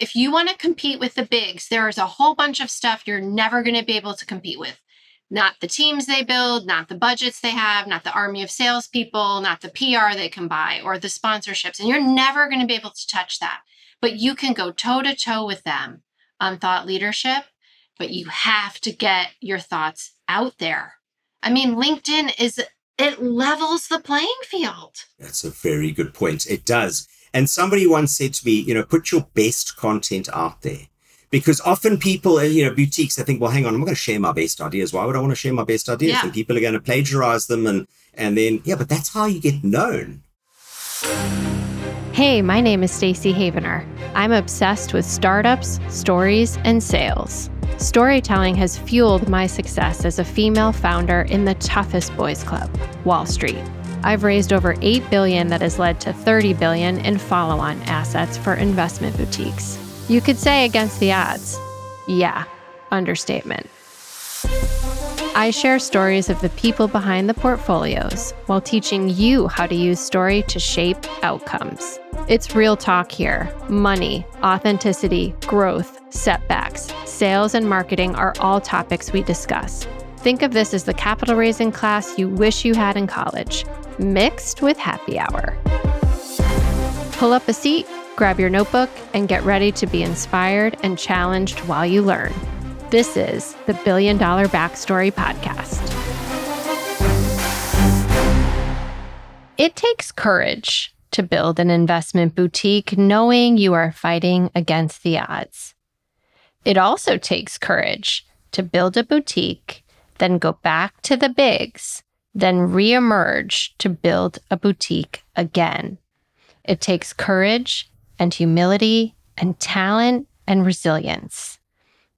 If you want to compete with the bigs, there is a whole bunch of stuff you're never going to be able to compete with. Not the teams they build, not the budgets they have, not the army of salespeople, not the PR they can buy or the sponsorships. And you're never going to be able to touch that. But you can go toe to toe with them on thought leadership, but you have to get your thoughts out there. I mean, LinkedIn is, it levels the playing field. That's a very good point. It does. And somebody once said to me, you know, put your best content out there. Because often people, uh, you know, boutiques, they think, well, hang on, I'm not going to share my best ideas. Why would I want to share my best ideas? Yeah. And people are going to plagiarize them. And, and then, yeah, but that's how you get known. Hey, my name is Stacy Havener. I'm obsessed with startups, stories, and sales. Storytelling has fueled my success as a female founder in the toughest boys club, Wall Street. I've raised over 8 billion that has led to 30 billion in follow-on assets for investment boutiques. You could say against the odds. Yeah, understatement. I share stories of the people behind the portfolios while teaching you how to use story to shape outcomes. It's real talk here. Money, authenticity, growth, setbacks, sales, and marketing are all topics we discuss. Think of this as the capital raising class you wish you had in college, mixed with happy hour. Pull up a seat, grab your notebook, and get ready to be inspired and challenged while you learn. This is the Billion Dollar Backstory Podcast. It takes courage to build an investment boutique knowing you are fighting against the odds. It also takes courage to build a boutique, then go back to the bigs, then reemerge to build a boutique again. It takes courage and humility and talent and resilience.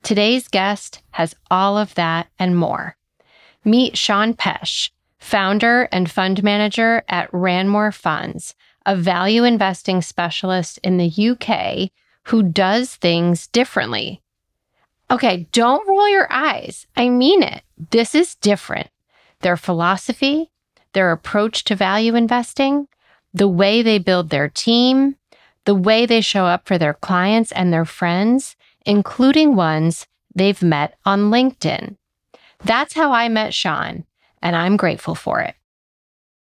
Today's guest has all of that and more. Meet Sean Peche, founder and fund manager at Ranmore Funds, a value investing specialist in the UK who does things differently. Okay, don't roll your eyes. I mean it. This is different. Their philosophy, their approach to value investing, the way they build their team, the way they show up for their clients and their friends, including ones they've met on LinkedIn. That's how I met Sean, and I'm grateful for it.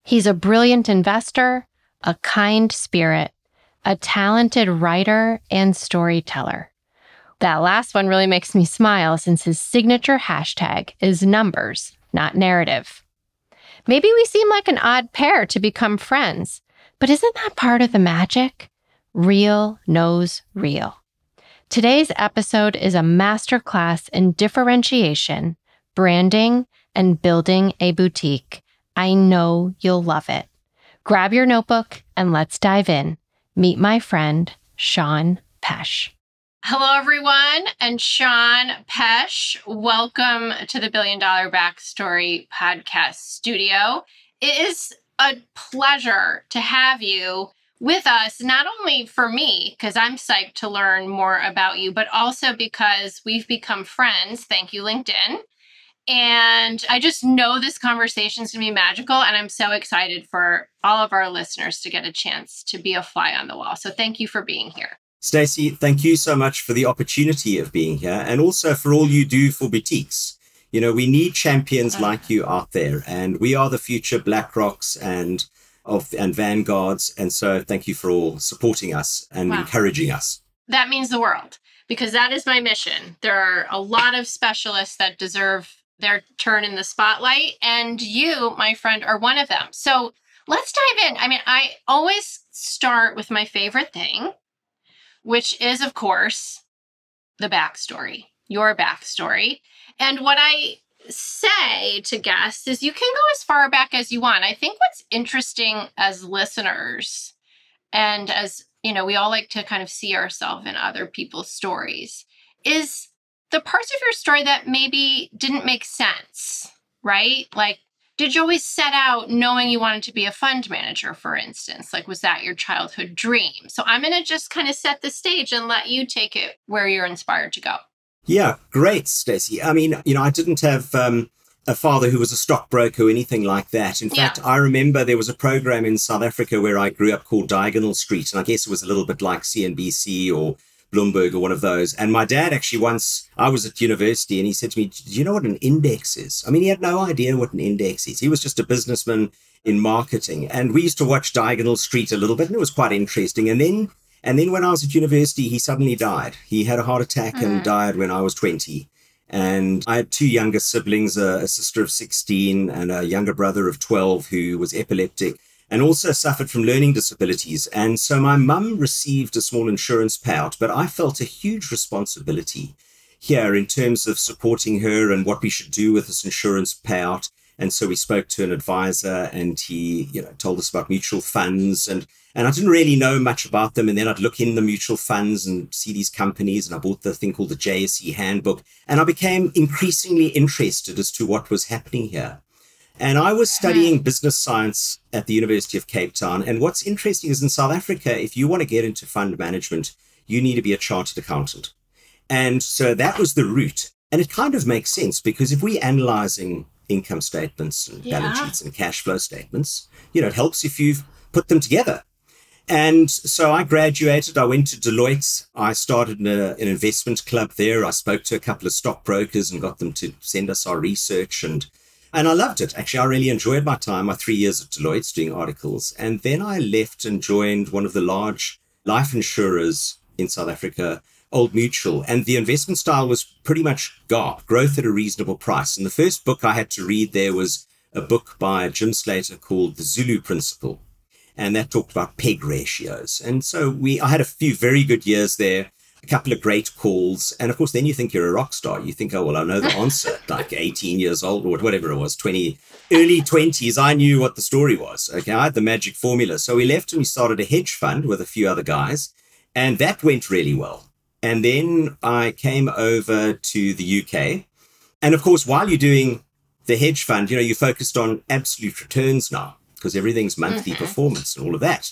He's a brilliant investor, a kind spirit, a talented writer and storyteller. That last one really makes me smile since his signature hashtag is numbers, not narrative. Maybe we seem like an odd pair to become friends, but isn't that part of the magic? Real knows real. Today's episode is a masterclass in differentiation, branding, and building a boutique. I know you'll love it. Grab your notebook and let's dive in. Meet my friend, Sean Peche. Hello, everyone, and Sean Peche. Welcome to the Billion Dollar Backstory Podcast Studio. It is a pleasure to have you with us, not only for me, because I'm psyched to learn more about you, but also because we've become friends. Thank you, LinkedIn. And I just know this conversation is going to be magical. And I'm so excited for all of our listeners to get a chance to be a fly on the wall. So thank you for being here. Stacy, thank you so much for the opportunity of being here and also for all you do for boutiques. You know, we need champions ah. like you out there, and we are the future BlackRocks and of and Vanguards. And so thank you for all supporting us and Wow. encouraging us. That means the world because that is my mission. There are a lot of specialists that deserve their turn in the spotlight, and you, my friend, are one of them. So let's dive in. I mean, I always start with my favorite thing, which is, of course, the backstory, your backstory. And what I say to guests is you can go as far back as you want. I think what's interesting as listeners and as you know, we all like to kind of see ourselves in other people's stories is the parts of your story that maybe didn't make sense, right? Like, did you always set out knowing you wanted to be a fund manager, for instance? Like, was that your childhood dream? So, I'm going to just kind of set the stage and let you take it where you're inspired to go. Yeah, great, Stacy. I mean, you know, I didn't have um, a father who was a stockbroker or anything like that. In Yeah. fact, I remember there was a program in South Africa where I grew up called Diagonal Street, and I guess it was a little bit like CNBC or Bloomberg or one of those. And my dad actually once, I was at university and he said to me, Do you know what an index is? I mean, he had no idea what an index is. He was just a businessman in marketing. And we used to watch Diagonal Street a little bit and it was quite interesting. And then and then when I was at university, he suddenly died. He had a heart attack and mm. died when I was 20. And I had two younger siblings, a, a, sister of 16 and a younger brother of 12 who was epileptic and also suffered from learning disabilities. And so my mum received a small insurance payout, but I felt a huge responsibility here in terms of supporting her and what we should do with this insurance payout. And so we spoke to an advisor and he, you know, told us about mutual funds and and I didn't really know much about them. And then I'd look in the mutual funds and see these companies. And I bought the thing called the JSE handbook. And I became increasingly interested as to what was happening here. And I was studying hmm. business science at the University of Cape Town. And what's interesting is in South Africa, if you want to get into fund management, you need to be a chartered accountant. And so that was the route. And it kind of makes sense because if we're analyzing income statements and yeah. balance sheets and cash flow statements, you know, it helps if you've put them together. And so I graduated. I went to Deloitte. I started a, an investment club there. I spoke to a couple of stockbrokers and got them to send us our research. And, and I loved it. Actually, I really enjoyed my time, my three years at Deloitte doing articles. And then I left and joined one of the large life insurers in South Africa, Old Mutual. And the investment style was pretty much GARP, growth at a reasonable price. And the first book I had to read there was a book by Jim Slater called The Zulu Principle and that talked about PEG ratios. And so we, I had a few very good years there, a couple of great calls, and of course, then you think you're a rock star. You think, oh well, I know the answer. like 18 years old or whatever it was, 20, early 20s, I knew what the story was. Okay, I had the magic formula. So we left and we started a hedge fund with a few other guys, and that went really well. And then I came over to the UK, and of course, while you're doing the hedge fund, you know, you're focused on absolute returns now because everything's monthly mm-hmm. performance and all of that.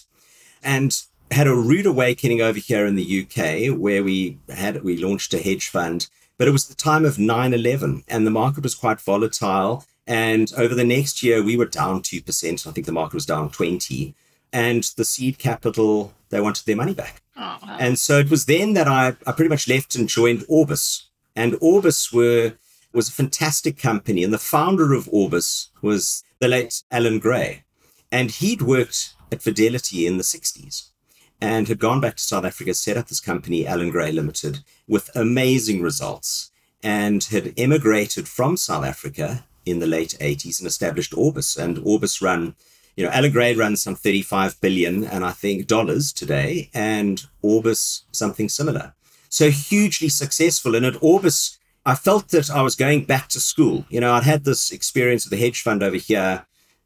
And had a rude awakening over here in the UK where we had we launched a hedge fund, but it was the time of 9/11 and the market was quite volatile. And over the next year, we were down 2%. I think the market was down 20. And the seed capital, they wanted their money back. Oh, wow. And so it was then that I, I pretty much left and joined Orbis. And Orbis were was a fantastic company. And the founder of Orbis was the late Allan Gray. And he'd worked at Fidelity in the 60s and had gone back to South Africa, set up this company, Allan Gray Limited, with amazing results, and had emigrated from South Africa in the late 80s and established Orbis. And Orbis run, you know, Allan Gray runs some 35 billion, and I think dollars today, and Orbis something similar. So hugely successful. And at Orbis, I felt that I was going back to school. You know, I'd had this experience with the hedge fund over here.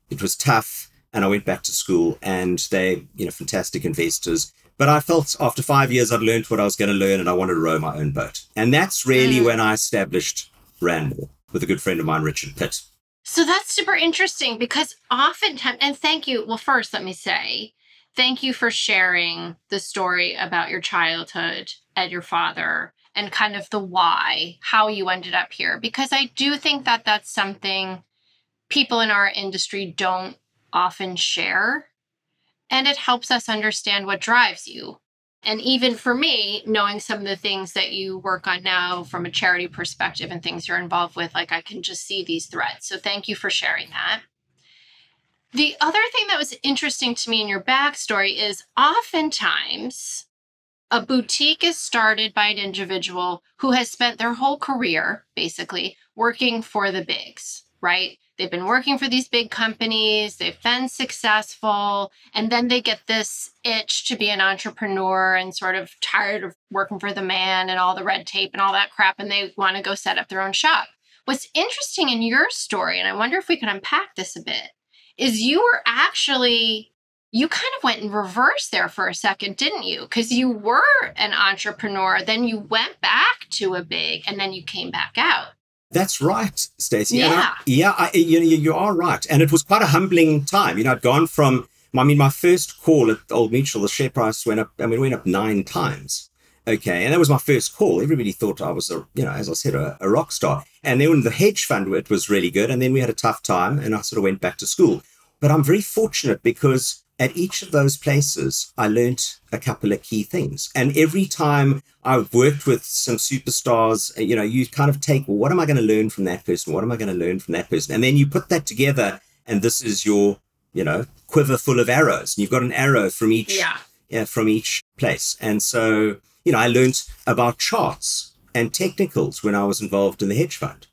It was tough and I went back to school and they, you know, fantastic investors. But I felt after five years I'd learned what I was going to learn and I wanted to row my own boat. And that's really mm. when I established Ranmore with a good friend of mine, Richard Pitt. So that's super interesting because oftentimes, and thank you. Well, first, let me say thank you for sharing the story about your childhood and your father and kind of the why, how you ended up here. Because I do think that that's something people in our industry don't often share. And it helps us understand what drives you. And even for me, knowing some of the things that you work on now from a charity perspective and things you're involved with, like I can just see these threads. So thank you for sharing that. The other thing that was interesting to me in your backstory is oftentimes a boutique is started by an individual who has spent their whole career basically working for the bigs, right? They've been working for these big companies, they've been successful, and then they get this itch to be an entrepreneur and sort of tired of working for the man and all the red tape and all that crap, and they want to go set up their own shop. What's interesting in your story, and I wonder if we can unpack this a bit, is you were actually you kind of went in reverse there for a second, didn't you? Because you were an entrepreneur, then you went back to a big, and then you came back out. That's right, Stacy. Yeah, I, yeah, I, you, you are right. And it was quite a humbling time. You know, I'd gone from, I mean, my first call at Old Mutual, the share price went up, I mean, it went up nine times. Okay. And that was my first call. Everybody thought I was, a, you know, as I said, a, a rock star. And then when the hedge fund, it was really good. And then we had a tough time and I sort of went back to school. But I'm very fortunate because at each of those places, I learnt a couple of key things. And every time I've worked with some superstars, uh, you know, you kind of take, well, what am I going to learn from that person? What am I going to learn from that person? And then you put that together, and this is your, you know, quiver full of arrows. And you've got an arrow from each, Yeah. yeah, from each place. And so, you know, I learned about charts and technicals when I was involved in the hedge fund.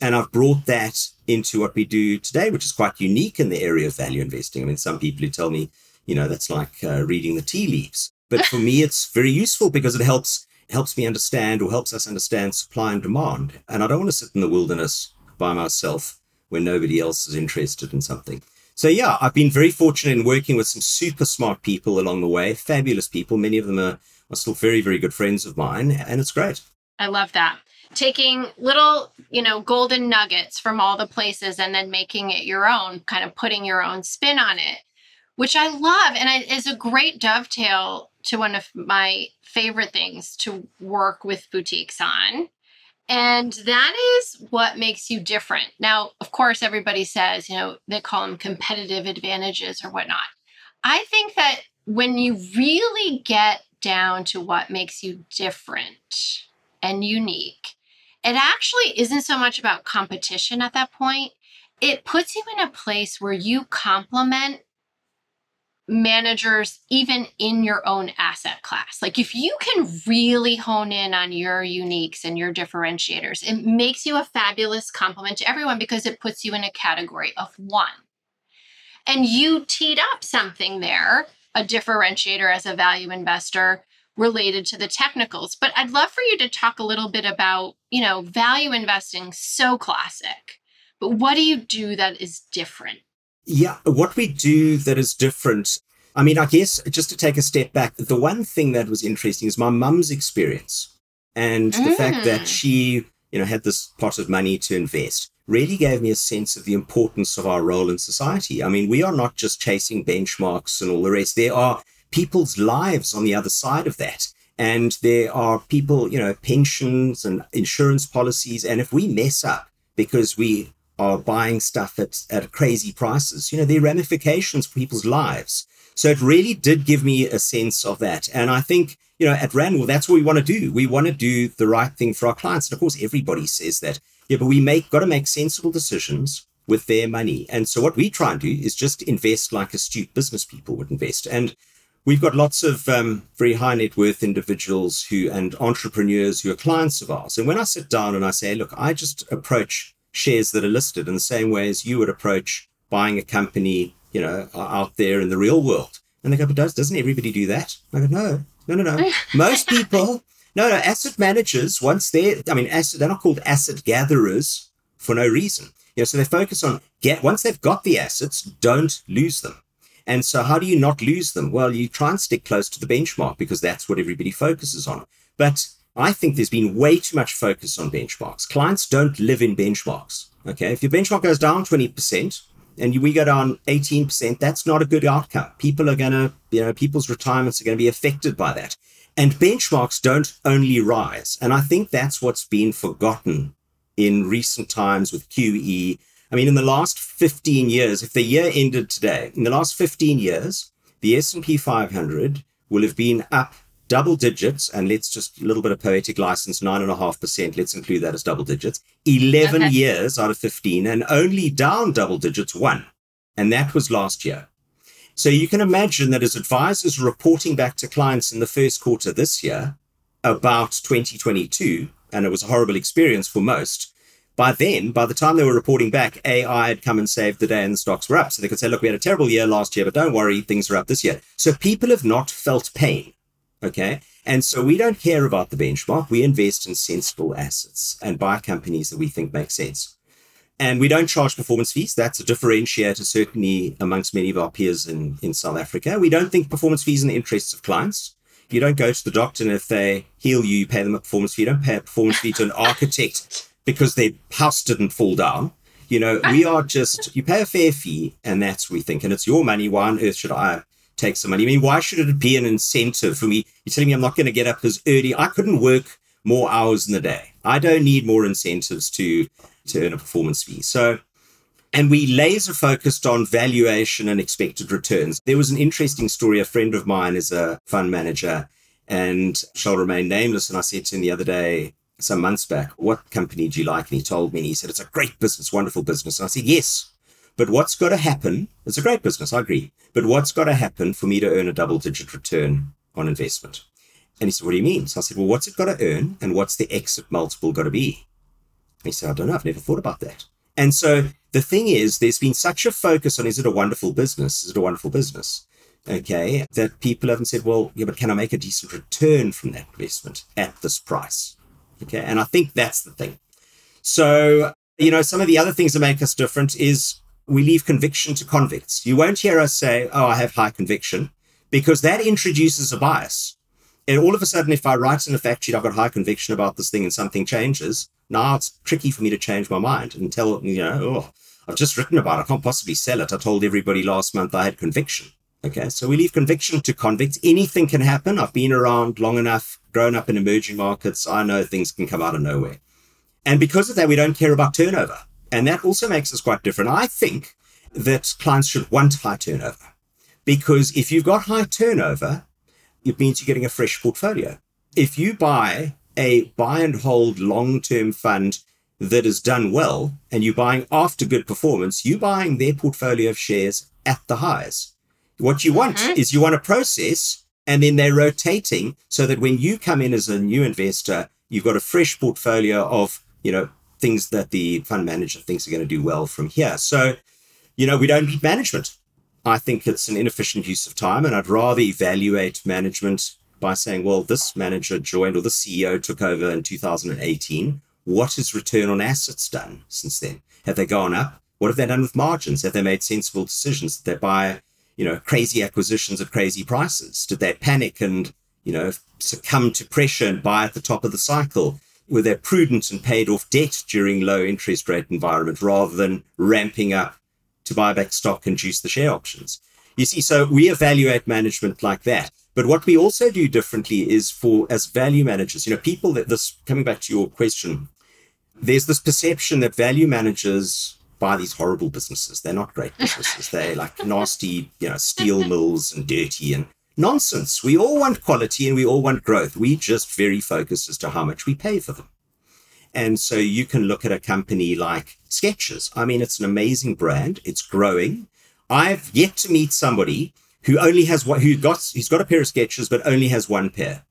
And I've brought that into what we do today, which is quite unique in the area of value investing. I mean, some people who tell me, you know, that's like uh, reading the tea leaves. But for me, it's very useful because it helps helps me understand or helps us understand supply and demand. And I don't want to sit in the wilderness by myself when nobody else is interested in something. So yeah, I've been very fortunate in working with some super smart people along the way, fabulous people. Many of them are, are still very, very good friends of mine, and it's great. I love that. Taking little, you know, golden nuggets from all the places and then making it your own, kind of putting your own spin on it, which I love. And it is a great dovetail to one of my favorite things to work with boutiques on. And that is what makes you different. Now, of course, everybody says, you know, they call them competitive advantages or whatnot. I think that when you really get down to what makes you different and unique, it actually isn't so much about competition at that point. It puts you in a place where you complement managers even in your own asset class. Like if you can really hone in on your uniques and your differentiators, it makes you a fabulous complement to everyone because it puts you in a category of one. And you teed up something there, a differentiator as a value investor related to the technicals. But I'd love for you to talk a little bit about, you know, value investing so classic. But what do you do that is different? Yeah, what we do that is different. I mean, I guess just to take a step back, the one thing that was interesting is my mum's experience and the fact that Mm. she, you know, had this pot of money to invest really gave me a sense of the importance of our role in society. I mean, we are not just chasing benchmarks and all the rest. There are people's lives on the other side of that. And there are people, you know, pensions and insurance policies. And if we mess up because we are buying stuff at, at crazy prices. You know, there are ramifications for people's lives. So it really did give me a sense of that. And I think, you know, at Ranmore, that's what we want to do. We want to do the right thing for our clients. And of course, everybody says that. Yeah, but we make got to make sensible decisions with their money. And so what we try and do is just invest like astute business people would invest. And we've got lots of um, very high net worth individuals who and entrepreneurs who are clients of ours. And when I sit down and I say, look, I just approach shares that are listed in the same way as you would approach buying a company, you know, out there in the real world. And they go, but does, doesn't everybody do that? I go, no, no, no, no. Most people, no, no, asset managers, once they're, I mean, asset, they're not called asset gatherers for no reason. You know, so they focus on get, once they've got the assets, don't lose them. And so how do you not lose them? Well, you try and stick close to the benchmark because that's what everybody focuses on. But I think there's been way too much focus on benchmarks. Clients don't live in benchmarks. Okay. If your benchmark goes down 20% and we go down 18%, that's not a good outcome. People are going to, you know, people's retirements are going to be affected by that. And benchmarks don't only rise. And I think that's what's been forgotten in recent times with QE. I mean, in the last 15 years, if the year ended today, in the last 15 years, the S&P 500 will have been up double digits, and let's just a little bit of poetic license, nine and a half percent. Let's include that as double digits. 11 Okay. years out of 15, and only down double digits one. And that was last year. So you can imagine that as advisors reporting back to clients in the first quarter this year about 2022, and it was a horrible experience for most. By then, by the time they were reporting back, AI had come and saved the day and the stocks were up. So they could say, look, we had a terrible year last year, but don't worry, things are up this year. So people have not felt pain. Okay. And so we don't care about the benchmark. We invest in sensible assets and buy companies that we think make sense. And we don't charge performance fees. That's a differentiator, certainly amongst many of our peers in, in South Africa. We don't think performance fees in the interests of clients. You don't go to the doctor and if they heal you, you pay them a performance fee. You don't pay a performance fee to an architect because their house didn't fall down. You know, we ah. are just, you pay a fair fee and that's what we think. And it's your money. Why on earth should I take some money? I mean, why should it be an incentive for me? You're telling me I'm not going to get up as early. I couldn't work more hours in the day. I don't need more incentives to, to earn a performance fee. So And we laser focused on valuation and expected returns. There was an interesting story. A friend of mine is a fund manager and shall remain nameless. And I said to him the other day, some months back, what company do you like? And he told me, and he said, it's a great business, wonderful business. And I said, yes. But what's got to happen? It's a great business, I agree. But what's got to happen for me to earn a double digit return on investment? And he said, What do you mean? So I said, Well, what's it got to earn? And what's the exit multiple got to be? And he said, I don't know. I've never thought about that. And so the thing is, there's been such a focus on is it a wonderful business? Is it a wonderful business? Okay, that people haven't said, well, yeah, but can I make a decent return from that investment at this price? Okay, and I think that's the thing. So, you know, some of the other things that make us different is we leave conviction to convicts. You won't hear us say, oh, I have high conviction, because that introduces a bias. And all of a sudden, if I write in a fact sheet, I've got high conviction about this thing and something changes, now it's tricky for me to change my mind and tell, you know, oh, I've just written about it. I can't possibly sell it. I told everybody last month I had conviction. Okay, so we leave conviction to convicts. Anything can happen. I've been around long enough, grown up in emerging markets. I know things can come out of nowhere. And because of that, we don't care about turnover. And that also makes us quite different. I think that clients should want high turnover because if you've got high turnover, it means you're getting a fresh portfolio. If you buy a buy and hold long term fund that has done well and you're buying after good performance, you're buying their portfolio of shares at the highs. What you want mm-hmm. is you want a process and then they're rotating so that when you come in as a new investor, you've got a fresh portfolio of, you know, things that the fund manager thinks are going to do well from here. So, you know, we don't need management. I think it's an inefficient use of time, and I'd rather evaluate management by saying, well, this manager joined or the CEO took over in 2018. What has return on assets done since then? Have they gone up? What have they done with margins? Have they made sensible decisions? Did they buy, you know, crazy acquisitions at crazy prices? Did they panic and, you know, succumb to pressure and buy at the top of the cycle? were they prudent and paid off debt during low interest rate environment rather than ramping up to buy back stock and juice the share options? You see, so we evaluate management like that. But what we also do differently is for as value managers, you know, people that this coming back to your question, there's this perception that value managers buy these horrible businesses. They're not great businesses. They're like nasty, you know, steel mills and dirty and Nonsense. We all want quality and we all want growth. We just very focused as to how much we pay for them. And so you can look at a company like Skechers. I mean, it's an amazing brand. It's growing. I've yet to meet somebody who only has one, who got, he's got a pair of Skechers, but only has one pair.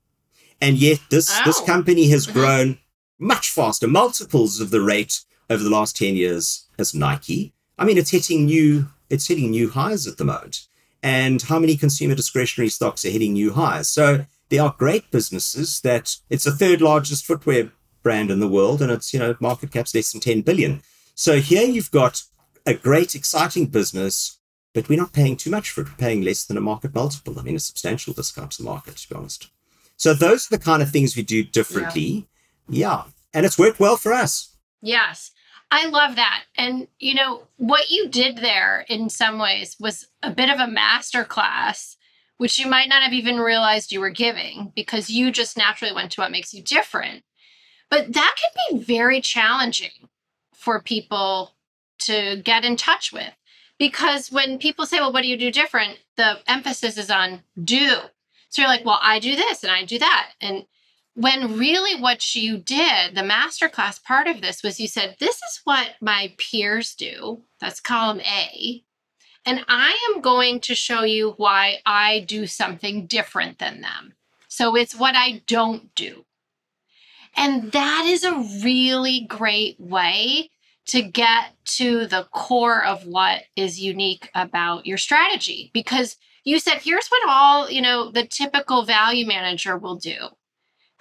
And yet this, oh. this company has mm-hmm. grown much faster, multiples of the rate over the last 10 years as Nike. I mean, it's hitting new, it's hitting new highs at the moment and how many consumer discretionary stocks are hitting new highs. So there are great businesses that it's the third largest footwear brand in the world and it's, you know, market cap's less than 10 billion. So here you've got a great, exciting business, but we're not paying too much for it. We're paying less than a market multiple. I mean, a substantial discount to the market, to be honest. So those are the kind of things we do differently. Yeah. yeah. And it's worked well for us. Yes. I love that. And you know, what you did there in some ways was a bit of a master class, which you might not have even realized you were giving because you just naturally went to what makes you different. But that can be very challenging for people to get in touch with because when people say, Well, what do you do different? The emphasis is on do. So you're like, Well, I do this and I do that. And when really what you did, the masterclass part of this was you said, This is what my peers do. That's column A. And I am going to show you why I do something different than them. So it's what I don't do. And that is a really great way to get to the core of what is unique about your strategy because you said here's what all, you know, the typical value manager will do.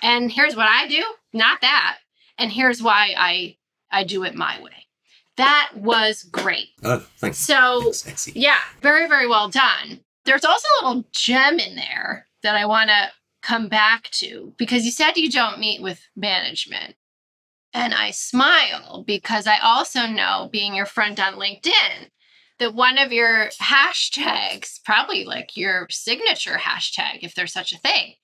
And here's what I do, not that. And here's why I I do it my way. That was great. Oh, thanks. So, thanks, yeah, very very well done. There's also a little gem in there that I want to come back to because you said you don't meet with management. And I smile because I also know, being your friend on LinkedIn, that one of your hashtags, probably like your signature hashtag, if there's such a thing,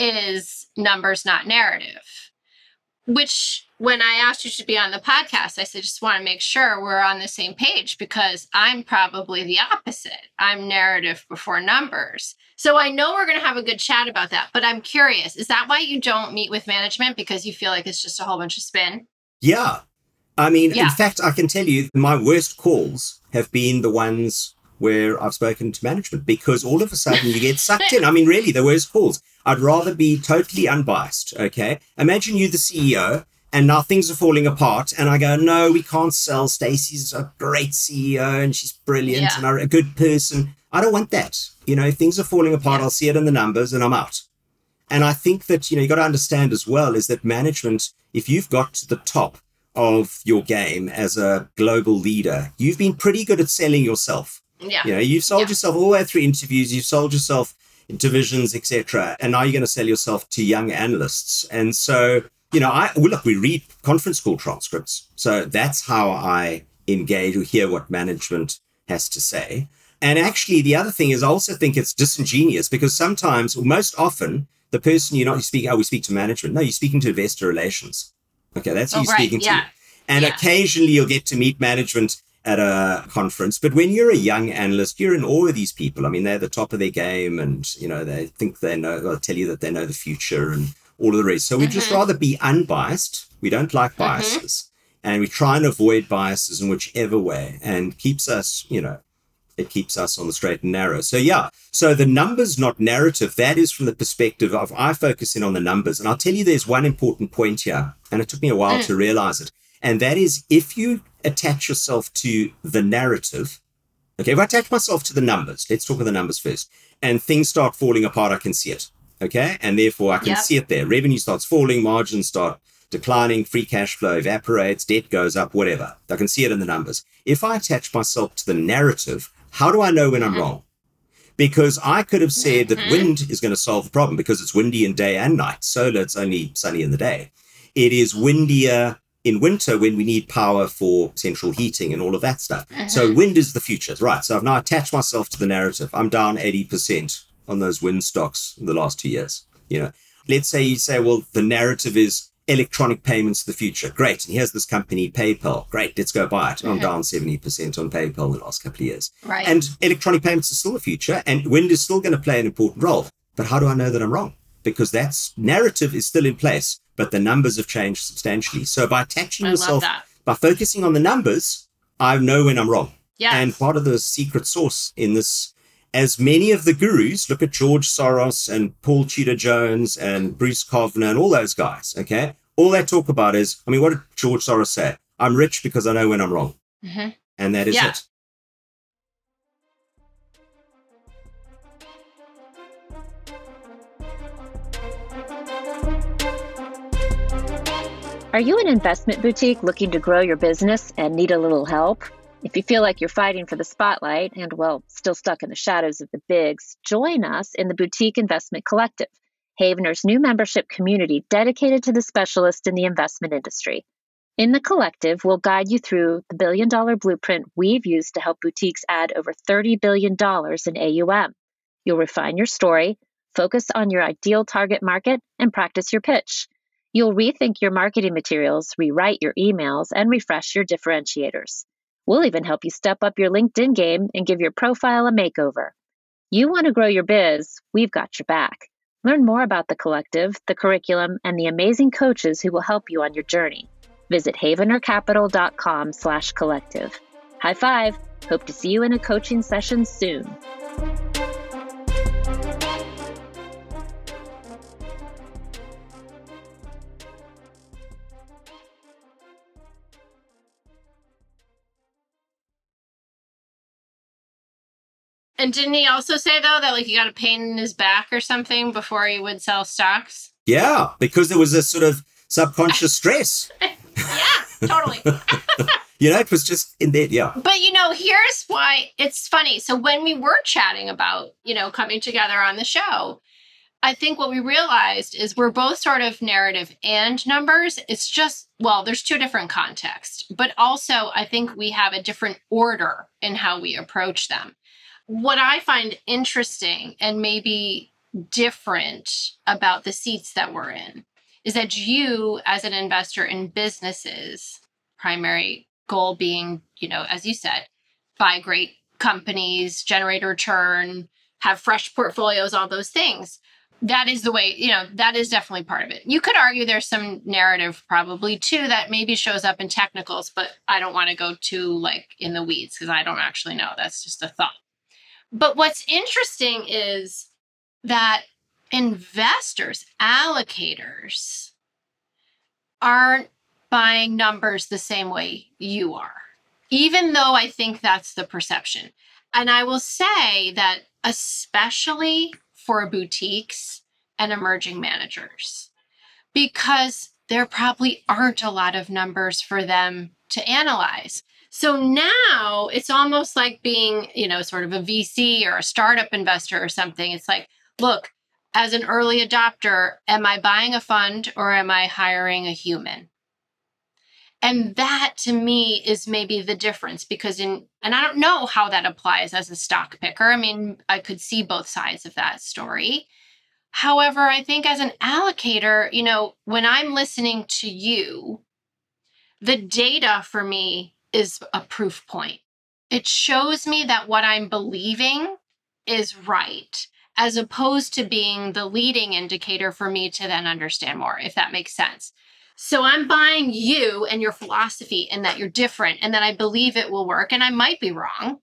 is numbers, not narrative. which when I asked you to be on the podcast, I said, just want to make sure we're on the same page because I'm probably the opposite. I'm narrative before numbers. So I know we're going to have a good chat about that, but I'm curious, is that why you don't meet with management because you feel like it's just a whole bunch of spin? Yeah. I mean, Yeah. in fact, I can tell you my worst calls have been the ones where I've spoken to management because all of a sudden you get sucked in. I mean, really, the worst calls. I'd rather be totally unbiased. Okay. Imagine you, the CEO, and now things are falling apart. And I go, no, we can't sell. Stacy's a great CEO and she's brilliant Yeah. and a good person. I don't want that. You know, if things are falling apart, Yeah. I'll see it in the numbers and I'm out. And I think that, you know, you got to understand as well is that management, if you've got to the top of your game as a global leader, you've been pretty good at selling yourself. Yeah. You know, you've sold Yeah. yourself all the way through interviews, you've sold yourself divisions, etc. And now you're going to sell yourself to young analysts. And so, you know, I well, look, we read conference call transcripts. So that's how I engage or hear what management has to say. And actually, the other thing is, I also think it's disingenuous because sometimes, or most often, the person you're not speaking, oh, we speak to management. No, you're speaking to investor relations. Okay, that's who Oh, you're right. speaking to. And Yeah. occasionally you'll get to meet management at a conference. But when you're a young analyst, you're in awe of these people. I mean, they're the top of their game and, you know, they think they know, they'll tell you that they know the future and all of the rest. So we'd just Mhm. rather be unbiased. We don't like Mm-hmm. biases. And we try and avoid biases in whichever way and keeps us, you know, it keeps us on the straight and narrow. So yeah, so the numbers, not narrative, that is from the perspective of I focus in on the numbers. And I'll tell you there's one important point here, and it took me a while Mm. to realize it. And that is if you attach yourself to the narrative, okay, if I attach myself to the numbers, let's talk of the numbers first, and things start falling apart, I can see it. Okay. And therefore I can Yep. see it there. Revenue starts falling, margins start declining, free cash flow evaporates, debt goes up, whatever. I can see it in the numbers. If I attach myself to the narrative, how do I know when I'm Mhm. wrong? Because I could have said that Mhm. wind is going to solve the problem because it's windy in day and night. Solar, it's only sunny in the day. It is windier in winter when we need power for central heating and all of that stuff. So wind is the future, right? So I've now attached myself to the narrative. I'm down 80% on those wind stocks in the last two years. You know, let's say you say, well, the narrative is electronic payments the future. Great. And here's this company, PayPal. Great. Let's go buy it. I'm Mhm. down 70% on PayPal in the last couple of years. Right. And electronic payments are still the future, and wind is still going to play an important role. But how do I know that I'm wrong? Because that's narrative is still in place, but the numbers have changed substantially. So by attaching I yourself, by focusing on the numbers, I know when I'm wrong. Yes. And part of the secret sauce in this, as many of the gurus, look at George Soros and Paul Tudor Jones and Bruce Kovner and all those guys, okay? All they talk about is, I mean, what did George Soros say? I'm rich because I know when I'm wrong. Mhm. And that is Yeah. it. Are you an investment boutique looking to grow your business and need a little help? If you feel like you're fighting for the spotlight and, well, still stuck in the shadows of the bigs, join us in the Boutique Investment Collective, Havener's new membership community dedicated to the specialist in the investment industry. In the collective, we'll guide you through the billion dollar blueprint we've used to help boutiques add over $30 billion in AUM. You'll refine your story, focus on your ideal target market, and practice your pitch. You'll rethink your marketing materials, rewrite your emails, and refresh your differentiators. We'll even help you step up your LinkedIn game and give your profile a makeover. You want to grow your biz, we've got your back. Learn more about the collective, the curriculum, and the amazing coaches who will help you on your journey. Visit havenercapital.com slash collective. High five! Hope to see you in a coaching session soon. And didn't he also say though that like he got a pain in his back or something before he would sell stocks? Yeah, because there was a sort of subconscious stress. Yeah, totally. You know, it was just in there. Yeah. But you know, here's why it's funny. So when we were chatting about, you know, coming together on the show, I think what we realized is we're both sort of narrative and numbers. It's just, well, there's two different contexts, but also I think we have a different order in how we approach them. What I find interesting and maybe different about the seats that we're in is that you, as an investor in businesses, primary goal being, you know, as you said, buy great companies, generate a return, have fresh portfolios, all those things. That is the way, you know, that is definitely part of it. You could argue there's some narrative probably too that maybe shows up in technicals, but I don't want to go too like in the weeds because I don't actually know. That's just a thought. But what's interesting is that investors, allocators, aren't buying numbers the same way you are, even though I think that's the perception. And I will say that, especially for boutiques and emerging managers, because there probably aren't a lot of numbers for them to analyze. So now it's almost like being, you know, sort of a VC or a startup investor or something. It's like, look, as an early adopter, am I buying a fund or am I hiring a human? And that to me is maybe the difference because in, and I don't know how that applies as a stock picker. I mean, I could see both sides of that story. However, I think as an allocator, you know, when I'm listening to you, the data for me is a proof point. It shows me that what I'm believing is right, as opposed to being the leading indicator for me to then understand more, if that makes sense. So I'm buying you and your philosophy and that you're different and that I believe it will work. And I might be wrong,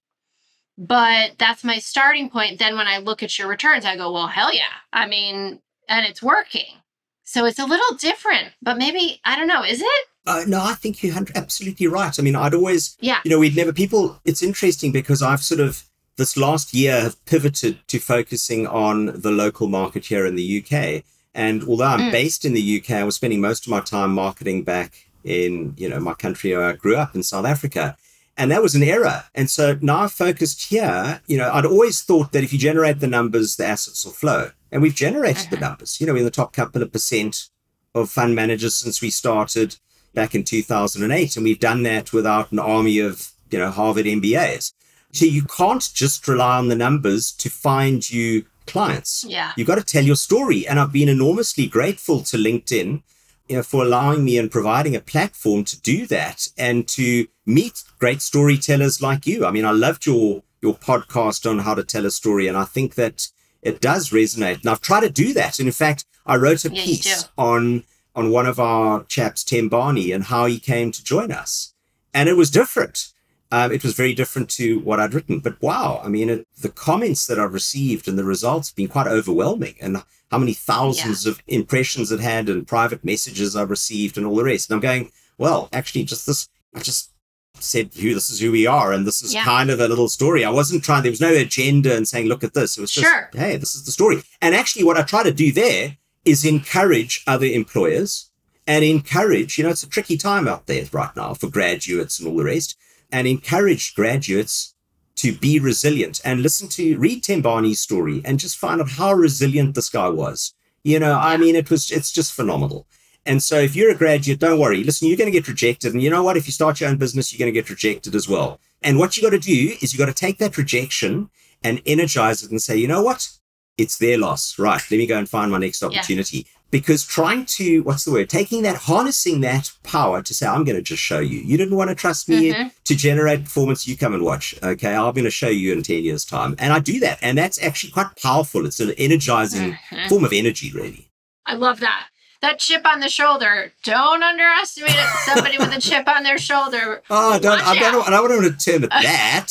but that's my starting point. Then when I look at your returns, I go, well, hell yeah. I mean, and it's working. So it's a little different, but maybe, I don't know, is it? Uh, no, I think you're absolutely right. I mean, I'd always, yeah. you know, we'd never, people, it's interesting because I've sort of, this last year have pivoted to focusing on the local market here in the UK. And although I'm mm. based in the UK, I was spending most of my time marketing back in, you know, my country where I grew up in South Africa. And that was an error. And so now I've focused here, you know, I'd always thought that if you generate the numbers, the assets will flow. And we've generated uh-huh. the numbers, you know, in the top couple of percent of fund managers since we started back in 2008. And we've done that without an army of, you know, Harvard MBAs. So you can't just rely on the numbers to find you clients. Yeah. You've got to tell your story. And I've been enormously grateful to LinkedIn you know, for allowing me and providing a platform to do that and to meet great storytellers like you. I mean, I loved your your podcast on how to tell a story, and I think that it does resonate. And I've tried to do that. And in fact, I wrote a yeah, piece on on one of our chaps, Tembani, and how he came to join us. And it was different. Um, it was very different to what I'd written. But wow, I mean, it, the comments that I've received and the results have been quite overwhelming. And how many thousands yeah. of impressions it had and private messages I've received and all the rest. And I'm going, well, actually, just this, I just said, you, this is who we are. And this is yeah. kind of a little story. I wasn't trying, there was no agenda and saying, look at this. It was just, sure. hey, this is the story. And actually, what I try to do there is encourage other employers and encourage, you know, it's a tricky time out there right now for graduates and all the rest, and encourage graduates to be resilient and listen to read Tembani's story and just find out how resilient this guy was. You know, I mean, it was it's just phenomenal. And so if you're a graduate, don't worry. Listen, you're going to get rejected. And you know what? If you start your own business, you're going to get rejected as well. And what you got to do is you got to take that rejection and energize it and say, you know what? It's their loss. Right. Let me go and find my next opportunity. Yeah because trying to what's the word taking that harnessing that power to say i'm going to just show you you didn't want to trust me mm-hmm. to generate performance you come and watch okay i'm going to show you in 10 years time and i do that and that's actually quite powerful it's an energizing mm-hmm. form of energy really i love that that chip on the shoulder. Don't underestimate it. Somebody with a chip on their shoulder. Oh, don't, I don't, I don't want to that.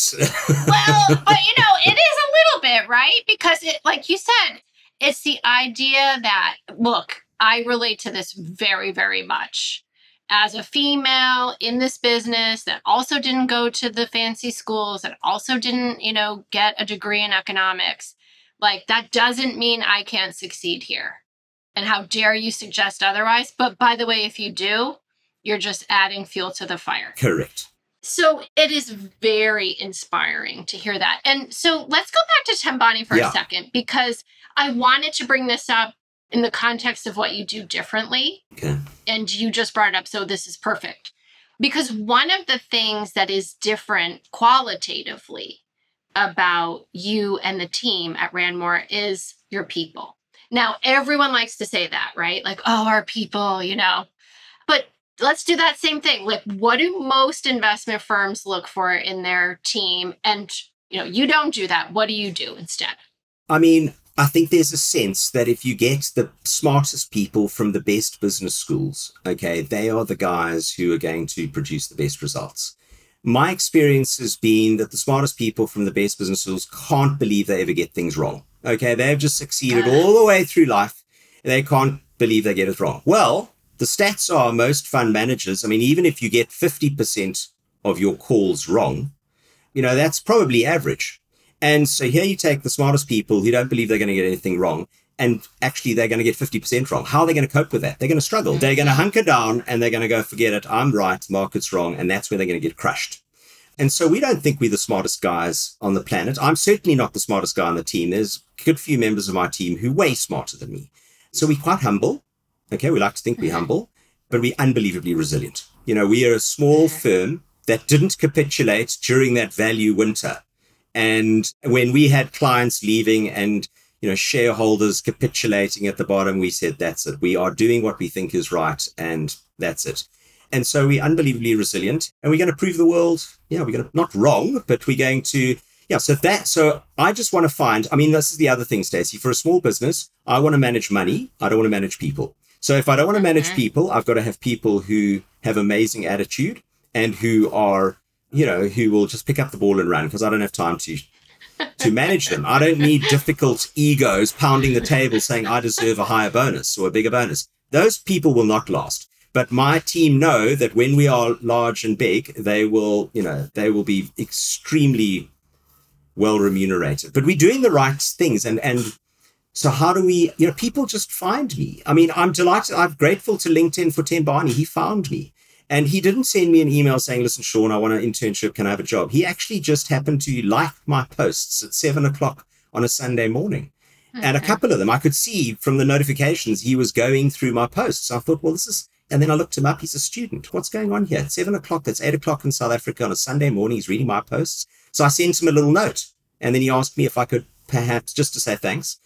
well, but you know, it is a little bit, right? Because it, like you said, it's the idea that, look, I relate to this very, very much. As a female in this business that also didn't go to the fancy schools, that also didn't, you know, get a degree in economics, like that doesn't mean I can't succeed here. And how dare you suggest otherwise? But by the way, if you do, you're just adding fuel to the fire. Correct. So it is very inspiring to hear that. And so let's go back to Tembani for yeah. a second because I wanted to bring this up in the context of what you do differently. Okay. And you just brought it up. So this is perfect. Because one of the things that is different qualitatively about you and the team at Ranmore is your people. Now, everyone likes to say that, right? Like, oh, our people, you know. But let's do that same thing. Like, what do most investment firms look for in their team? And, you know, you don't do that. What do you do instead? I mean, I think there's a sense that if you get the smartest people from the best business schools, okay, they are the guys who are going to produce the best results. My experience has been that the smartest people from the best business schools can't believe they ever get things wrong. Okay, they've just succeeded ah. all the way through life. They can't believe they get it wrong. Well, the stats are most fund managers. I mean, even if you get 50% of your calls wrong, you know, that's probably average. And so here you take the smartest people who don't believe they're going to get anything wrong, and actually they're going to get 50% wrong. How are they going to cope with that? They're going to struggle. They're going to hunker down and they're going to go, forget it, I'm right, market's wrong. And that's where they're going to get crushed. And so we don't think we're the smartest guys on the planet. I'm certainly not the smartest guy on the team. There's a good few members of my team who are way smarter than me. So we're quite humble. Okay, we like to think we're mm-hmm. humble, but we're unbelievably resilient. You know, we are a small firm that didn't capitulate during that value winter. And when we had clients leaving and you know shareholders capitulating at the bottom, we said that's it. We are doing what we think is right, and that's it. And so we're unbelievably resilient, and we're going to prove the world. Yeah, we're going to not wrong, but we're going to yeah. So that so I just want to find. I mean, this is the other thing, Stacy. For a small business, I want to manage money. I don't want to manage people. So if I don't want to manage people, I've got to have people who have amazing attitude and who are you know, who will just pick up the ball and run because I don't have time to to manage them. I don't need difficult egos pounding the table saying I deserve a higher bonus or a bigger bonus. Those people will not last. But my team know that when we are large and big, they will, you know, they will be extremely well remunerated. But we're doing the right things and and so how do we, you know, people just find me. I mean, I'm delighted. I'm grateful to LinkedIn for Tim Barney. He found me. And he didn't send me an email saying, listen, Sean, I want an internship. Can I have a job? He actually just happened to like my posts at seven o'clock on a Sunday morning. Okay. And a couple of them I could see from the notifications he was going through my posts. I thought, well, this is, and then I looked him up. He's a student. What's going on here? At seven o'clock, that's eight o'clock in South Africa on a Sunday morning. He's reading my posts. So I sent him a little note. And then he asked me if I could perhaps, just to say thanks,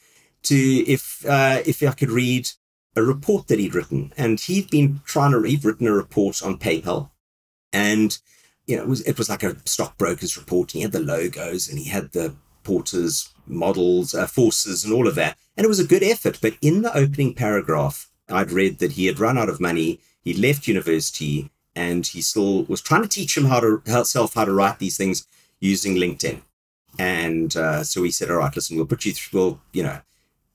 to if uh, if I could read a report that he'd written, and he'd been trying to he'd written a report on PayPal, and you know it was it was like a stockbroker's report. And he had the logos and he had the porters models, uh, forces, and all of that, and it was a good effort. But in the opening paragraph, I'd read that he had run out of money, he left university, and he still was trying to teach him how to himself how to write these things using LinkedIn. And uh, so he said, "All right, listen, we'll put you through. We'll, you know,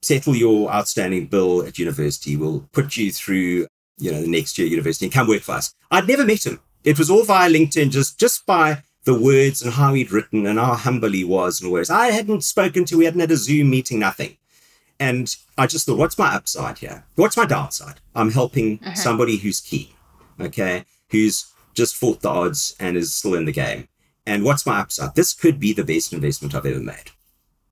settle your outstanding bill at university. We'll put you through, you know, the next year university and come work for us. I'd never met him. It was all via LinkedIn, just just by the words and how he'd written and how humble he was and words. I hadn't spoken to, we hadn't had a Zoom meeting, nothing. And I just thought, what's my upside here? What's my downside? I'm helping uh-huh. somebody who's key, okay, who's just fought the odds and is still in the game. And what's my upside? This could be the best investment I've ever made.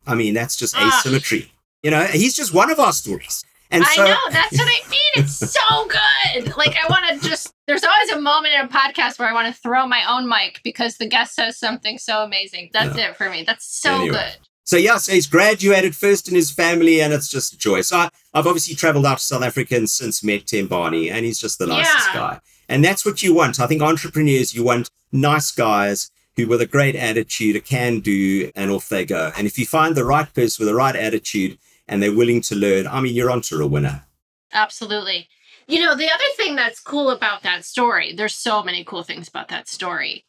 I mean, that's just ah. asymmetry. You know, he's just one of our stories. And I know that's what I mean. It's so good. Like I want to just. There's always a moment in a podcast where I want to throw my own mic because the guest says something so amazing. That's it for me. That's so anyway. good. So yeah, so he's graduated first in his family, and it's just a joy. So I, have obviously travelled out to South Africa and since met Tim Barney, and he's just the nicest yeah. guy. And that's what you want. I think entrepreneurs, you want nice guys who with a great attitude, a can do, and off they go. And if you find the right person with the right attitude and they're willing to learn, I mean, you're onto a winner. Absolutely. You know, the other thing that's cool about that story, there's so many cool things about that story,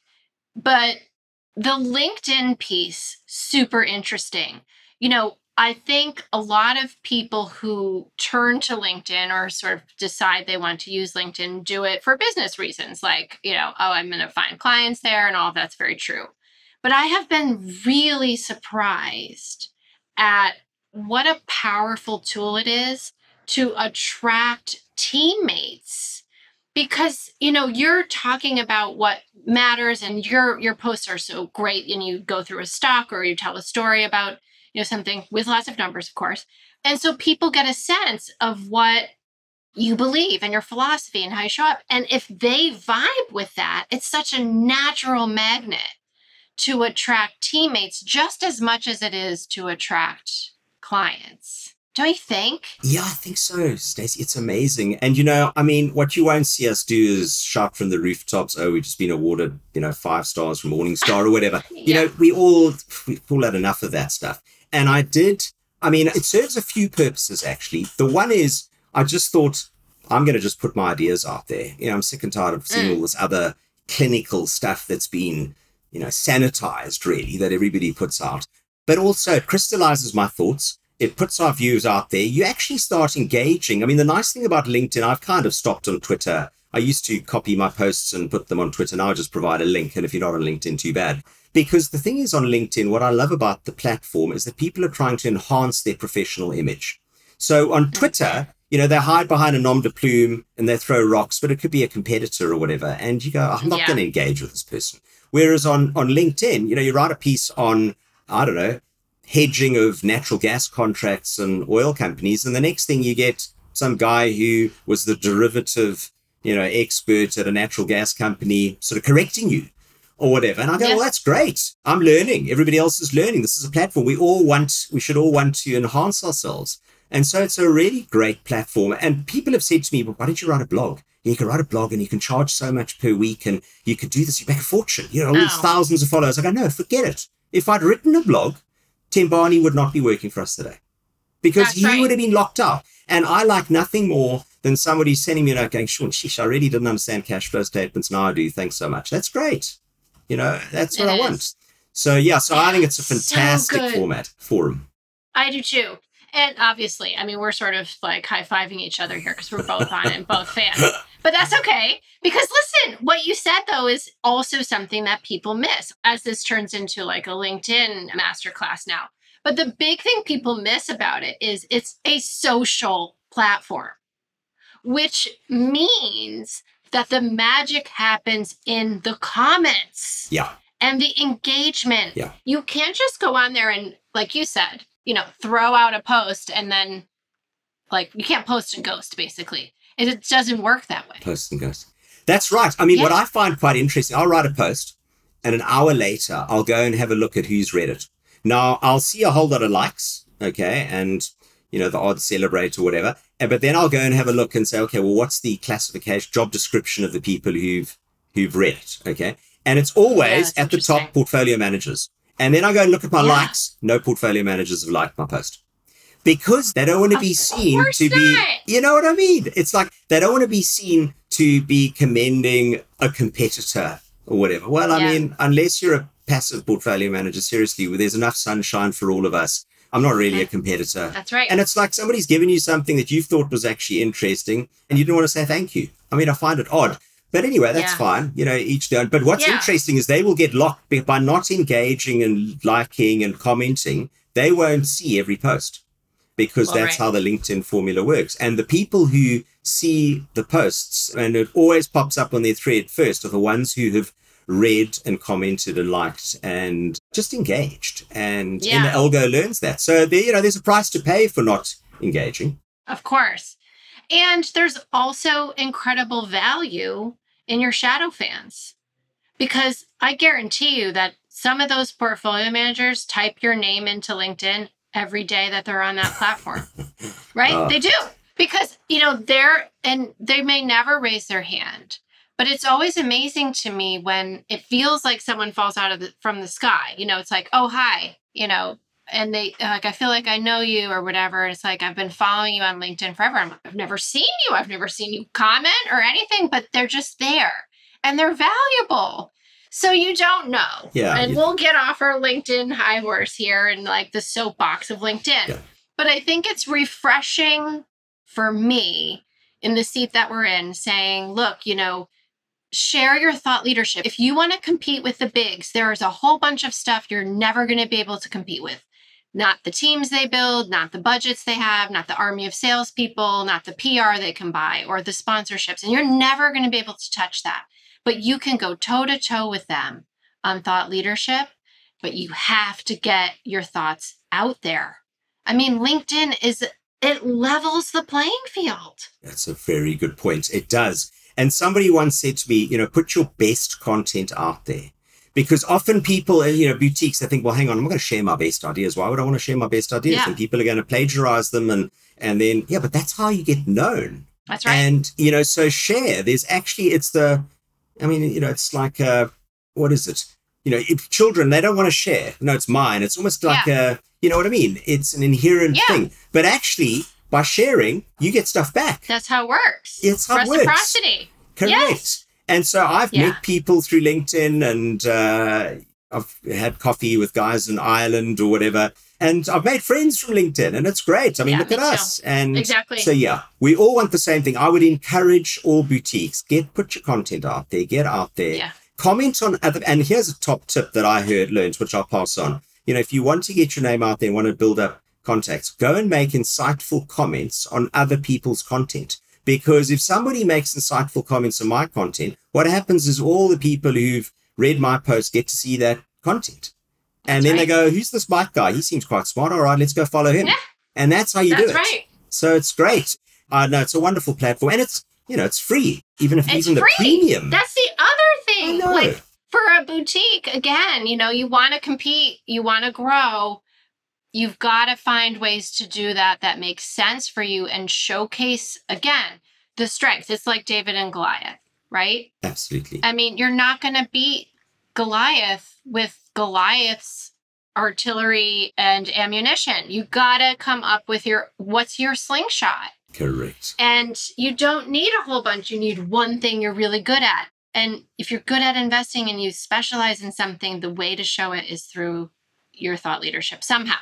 but the LinkedIn piece, super interesting. You know, I think a lot of people who turn to LinkedIn or sort of decide they want to use LinkedIn do it for business reasons, like, you know, oh, I'm going to find clients there, and all that's very true. But I have been really surprised at what a powerful tool it is to attract teammates because you know you're talking about what matters and your your posts are so great and you go through a stock or you tell a story about you know something with lots of numbers of course and so people get a sense of what you believe and your philosophy and how you show up and if they vibe with that it's such a natural magnet to attract teammates just as much as it is to attract clients. Don't you think? Yeah, I think so, Stacy. It's amazing. And you know, I mean, what you won't see us do is shout from the rooftops, oh, we've just been awarded, you know, five stars from Morningstar or whatever. You know, we all we all had enough of that stuff. And I did, I mean, it serves a few purposes actually. The one is I just thought I'm gonna just put my ideas out there. You know, I'm sick and tired of seeing Mm. all this other clinical stuff that's been, you know, sanitized really that everybody puts out. But also it crystallizes my thoughts it puts our views out there. You actually start engaging. I mean, the nice thing about LinkedIn, I've kind of stopped on Twitter. I used to copy my posts and put them on Twitter. Now I just provide a link. And if you're not on LinkedIn, too bad. Because the thing is on LinkedIn, what I love about the platform is that people are trying to enhance their professional image. So on Twitter, you know, they hide behind a nom de plume and they throw rocks, but it could be a competitor or whatever. And you go, I'm not Yeah. going to engage with this person. Whereas on, on LinkedIn, you know, you write a piece on, I don't know, hedging of natural gas contracts and oil companies. And the next thing you get some guy who was the derivative, you know, expert at a natural gas company sort of correcting you or whatever. And I go, Yeah. well, that's great. I'm learning. Everybody else is learning. This is a platform. We all want, we should all want to enhance ourselves. And so it's a really great platform. And people have said to me, well, why don't you write a blog? You can write a blog and you can charge so much per week and you could do this, you make a fortune. You know, all these thousands of followers. I go, no, forget it. If I'd written a blog, Tim Barney would not be working for us today because That's he right. would have been locked up. And I like nothing more than somebody sending me a note going, Sean, sheesh, I really didn't understand cash flow statements. Now I do. Thanks so much. That's great. You know, that's what It I is. want. So, yeah, so I think it's a fantastic good. format forum. I do too. And obviously, I mean, we're sort of like high fiving each other here because we're both on it and both fans. But that's okay. Because listen, what you said though is also something that people miss as this turns into like a LinkedIn masterclass now. But the big thing people miss about it is it's a social platform, which means that the magic happens in the comments Yeah. and the engagement. Yeah. You can't just go on there and, like you said, you know, throw out a post and then, like, you can't post and ghost, basically. It, it doesn't work that way. Post and ghost. That's right. I mean, what I find quite interesting, I'll write a post and an hour later, I'll go and have a look at who's read it. Now, I'll see a whole lot of likes, okay, and, you know, the odd celebrate or whatever. But then I'll go and have a look and say, okay, well, what's the classification, job description of the people who've who've read it, okay? And it's always that's at the top portfolio managers. And then I go and look at my Yeah. likes. No portfolio managers have liked my post because they don't want to be seen to be not. you know what i mean it's like they don't want to be seen to be commending a competitor or whatever well i Yeah. mean unless you're a passive portfolio manager seriously where there's enough sunshine for all of us i'm not really a competitor That's right. and it's like somebody's given you something that you thought was actually interesting and you didn't want to say thank you i mean i find it odd but anyway, that's Yeah. fine. You know, each their own. But what's Yeah. interesting is they will get locked by not engaging and liking and commenting. They won't see every post because Well, that's right. how the LinkedIn formula works. And the people who see the posts and it always pops up on their thread first are the ones who have read and commented and liked and just engaged. And, and the algo learns that. So there, you know, there's a price to pay for not engaging. Of course. And there's also incredible value in your shadow fans because I guarantee you that some of those portfolio managers type your name into LinkedIn every day that they're on that platform, right? Oh. They do because, you know, they're, and they may never raise their hand. But it's always amazing to me when it feels like someone falls out of the from the sky. You know, it's like, oh hi, you know, and they like I feel like I know you or whatever. It's like I've been following you on LinkedIn forever. I'm, I've never seen you. I've never seen you comment or anything, but they're just there and they're valuable. So you don't know. Yeah, And you- we'll get off our LinkedIn high horse here and like the soapbox of LinkedIn. Yeah. But I think it's refreshing for me in the seat that we're in saying, look, you know, share your thought leadership. If you want to compete with the bigs, there is a whole bunch of stuff you're never going to be able to compete with. Not the teams they build, not the budgets they have, not the army of salespeople, not the PR they can buy or the sponsorships. And you're never going to be able to touch that. But you can go toe to toe with them on thought leadership, but you have to get your thoughts out there. I mean, LinkedIn is, it levels the playing field. That's a very good point. It does. And somebody once said to me, you know, put your best content out there because often people, uh, you know, boutiques, they think, well, hang on, I'm going to share my best ideas. Why would I want to share my best ideas? Yeah. And people are going to plagiarize them. And, and then, yeah, but that's how you get known. That's right. And, you know, so share, there's actually, it's the, I mean, you know, it's like, uh, what is it? You know, if children, they don't want to share. No, it's mine. It's almost like a, you know what I mean? It's an inherent Yeah. thing. But actually, by sharing, you get stuff back. That's how it works. It's how it works. Reciprocity. Correct. Yes. And so I've Yeah. met people through LinkedIn and uh, I've had coffee with guys in Ireland or whatever. And I've made friends from LinkedIn and it's great. I mean, Yeah, look at us. And Exactly. so, yeah, we all want the same thing. I would encourage all boutiques get, put your content out there, get out there. Yeah. Comment on other, and here's a top tip that I heard, learned, which I'll pass on. You know, if you want to get your name out there and want to build up contacts, go and make insightful comments on other people's content. Because if somebody makes insightful comments on my content, what happens is all the people who've read my post get to see that content. And That's then they go, who's this Mike guy? He seems quite smart. All right, let's go follow him. Yeah. And that's how you do That's it. right. So it's great. I know it's a wonderful platform and it's, you know, it's free, even if It's even the free. premium. That's the other I thing. know. Like for a boutique, again, you know, you want to compete, you want to grow. You've got to find ways to do that that makes sense for you and showcase again the strengths. It's like David and Goliath, right? Absolutely. I mean, you're not going to beat Goliath with Goliath's artillery and ammunition. You got to come up with your what's your slingshot? Correct. And you don't need a whole bunch. You need one thing you're really good at. And if you're good at investing and you specialize in something, the way to show it is through your thought leadership somehow.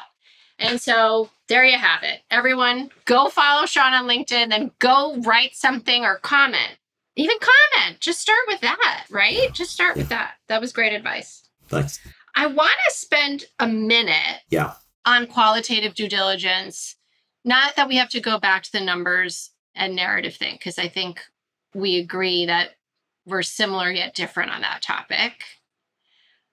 And so there you have it. Everyone, go follow Sean on LinkedIn and go write something or comment. Even comment. Just start with that, right? Just start with that. That was great advice. Thanks. I want to spend a minute Yeah. on qualitative due diligence. Not that we have to go back to the numbers and narrative thing, because I think we agree that we're similar yet different on that topic.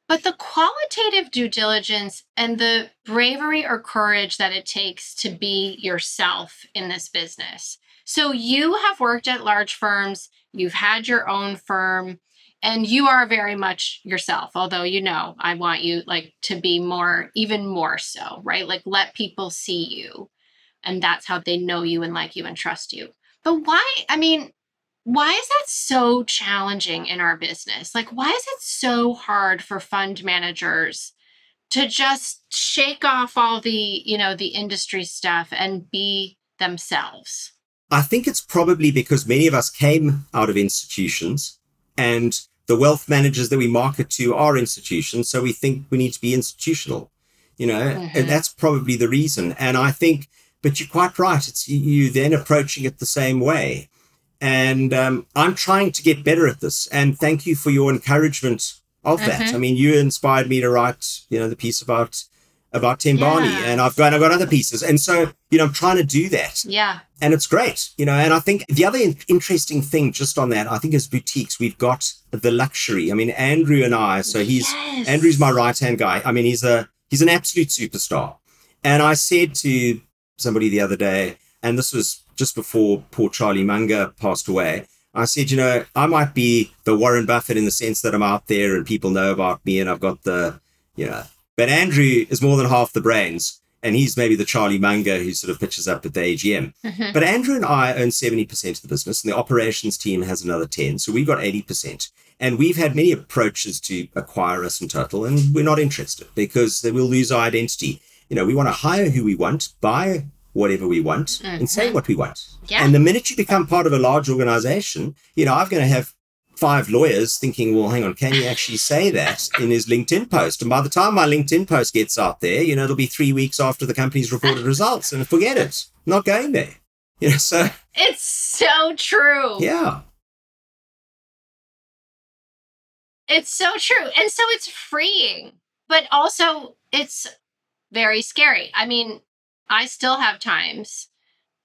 But the qualitative due diligence and the bravery or courage that it takes to be yourself in this business. So, you have worked at large firms, you've had your own firm, and you are very much yourself although you know i want you like to be more even more so right like let people see you and that's how they know you and like you and trust you but why i mean why is that so challenging in our business like why is it so hard for fund managers to just shake off all the you know the industry stuff and be themselves I think it's probably because many of us came out of institutions and the wealth managers that we market to are institutions. So we think we need to be institutional, you know, Mhm. and that's probably the reason. And I think, but you're quite right. It's you then approaching it the same way. And um, I'm trying to get better at this. And thank you for your encouragement of that. Mhm. I mean, you inspired me to write, you know, the piece about about Tim Barney, Yeah. and I've got I've got other pieces. And so, you know, I'm trying to do that yeah and it's great, you know. And I think the other in- interesting thing just on that, I think as boutiques, we've got the luxury. I mean, Andrew and I, so he's Yes. Andrew's my right hand guy. I mean, he's a he's an absolute superstar. And I said to somebody the other day, and this was just before poor Charlie Munger passed away. I said, you know, I might be the Warren Buffett in the sense that I'm out there and people know about me and I've got the, you know, but Andrew is more than half the brains. And he's maybe the Charlie Munger who sort of pitches up at the AGM. Mhm. But Andrew and I own 70% of the business, and the operations team has another 10. So we've got 80%. And we've had many approaches to acquire us in total, and we're not interested because we'll lose our identity. You know, we want to hire who we want, buy whatever we want, and say Mhm. what we want. Yeah. And the minute you become part of a large organization, you know, I'm going to have five lawyers thinking, well, hang on, can he actually say that in his LinkedIn post? And by the time my LinkedIn post gets out there, you know, it'll be three weeks after the company's reported results, and forget it, not going there. You know, so It's so true. yeah, It's so true. And so it's freeing, but also it's very scary. I mean, I still have times.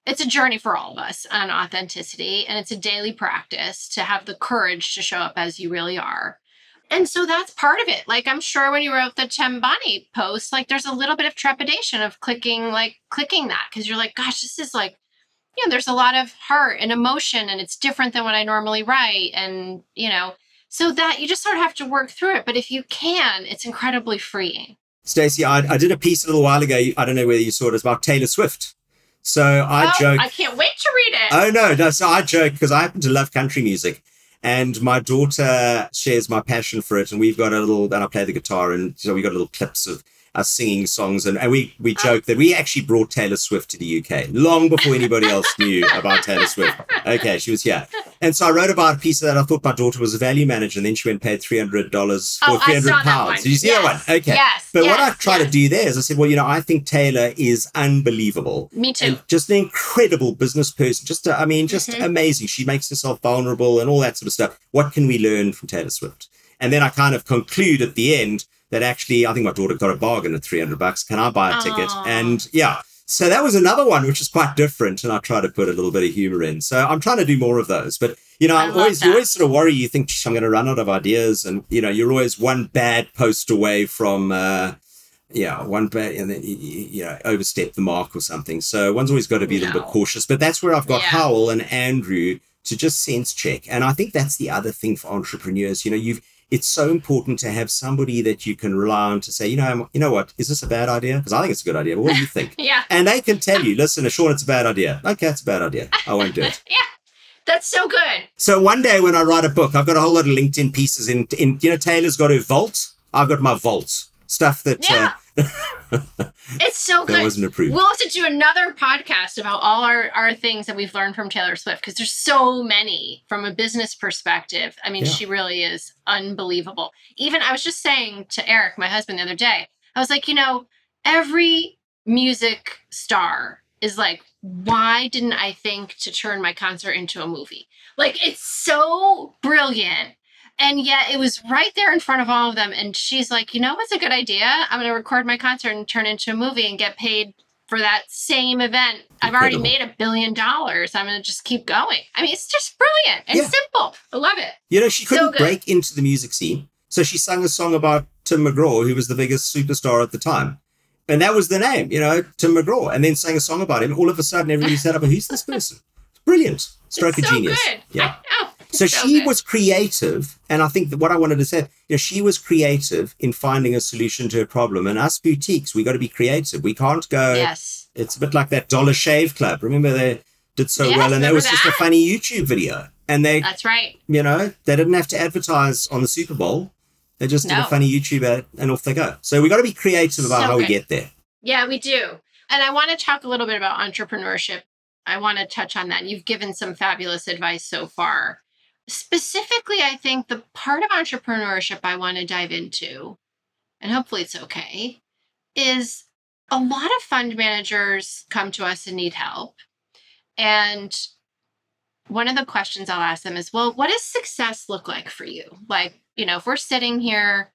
It's a journey for all of us on authenticity, and it's a daily practice to have the courage to show up as you really are. And so that's part of it. Like I'm sure when you wrote the Tim Bonnie post, like there's a little bit of trepidation of clicking, like clicking that because you're like, gosh, this is like, you know, there's a lot of heart and emotion, and it's different than what I normally write, and you know, So that you just sort of have to work through it. But if you can, it's incredibly freeing. Stacy, I, I did a piece a little while ago. I don't know whether you saw it. It's about Taylor Swift. So I oh, joke. I can't wait to read it. Oh no, no. So I joke because I happen to love country music, and my daughter shares my passion for it. And we've got a little, and I play the guitar, and so we got little clips of us singing songs, and, and we we joke that we actually brought Taylor Swift to the UK long before anybody else knew about Taylor Swift. Okay, she was here, and so I wrote about a piece of that. I thought my daughter was a value manager, and then she went and paid three hundred dollars for Oh, three hundred saw that pounds. Did you see Yes, that one? Okay, yes, but what I yes, try to do there is I said, well, you know, I think Taylor is unbelievable Me too. and just an incredible business person. Just, I mean, just Mhm. amazing. She makes herself vulnerable and all that sort of stuff. What can we learn from Taylor Swift? And then I kind of conclude at the end that actually, I think my daughter got a bargain at 300 bucks. Can I buy a ticket? And yeah. So that was another one which is quite different, and I try to put a little bit of humor in. So I'm trying to do more of those. But you know, I I'm always you always sort of worry. You think I'm going to run out of ideas, and you know, you're always one bad post away from uh, yeah, one bad, and then you, know, overstep the mark or something. So one's always got to be a little bit cautious. But that's where I've got Yeah. Howell and Andrew to just sense check, and I think that's the other thing for entrepreneurs. You know, you've it's so important to have somebody that you can rely on to say, you know, you know what, is this a bad idea? Because I think it's a good idea. But what do you think? yeah. and they can tell you, listen, Sean, it's a bad idea. Okay, it's a bad idea. I won't do it. yeah. That's so good. So one day when I write a book, I've got a whole lot of LinkedIn pieces in. in you know, Taylor's got her vault. I've got my vault stuff that Yeah. uh, It's so that good. wasn't approved. We'll have to do another podcast about all our, our things that we've learned from Taylor Swift because there's so many from a business perspective. I mean, Yeah. she really is unbelievable. Even I was just saying to Eric, my husband, the other day, I was like, you know, every music star is like, why didn't I think to turn my concert into a movie? Like, it's so brilliant. And yet it was right there in front of all of them. And she's like, you know what's a good idea? I'm going to record my concert and turn it into a movie and get paid for that same event. I've already made a billion dollars. I'm going to just keep going. I mean, it's just brilliant and Yeah. simple. I love it. You know, she couldn't good. break into the music scene, so she sang a song about Tim McGraw, who was the biggest superstar at the time. And that was the name, you know, Tim McGraw, and then sang a song about him. All of a sudden, everybody said, "Oh, who's this person?" It's brilliant, stroke it's of genius. good. Yeah. So she good. was creative, and I think that what I wanted to say, you know, she was creative in finding a solution to a problem. And us boutiques, we got to be creative. We can't go. Yes. It's a bit like that Dollar Shave Club. Remember they did so Yes, well, and that was just a funny YouTube video. And they, That's right. you know, they didn't have to advertise on the Super Bowl. They just did a funny YouTube ad, and off they go. So we got to be creative about So how we get there. Yeah, we do. And I want to talk a little bit about entrepreneurship. I want to touch on that. You've given some fabulous advice so far. Specifically, I think the part of entrepreneurship I want to dive into, and hopefully it's okay, is a lot of fund managers come to us and need help. And one of the questions I'll ask them is, well, what does success look like for you? Like, you know, if we're sitting here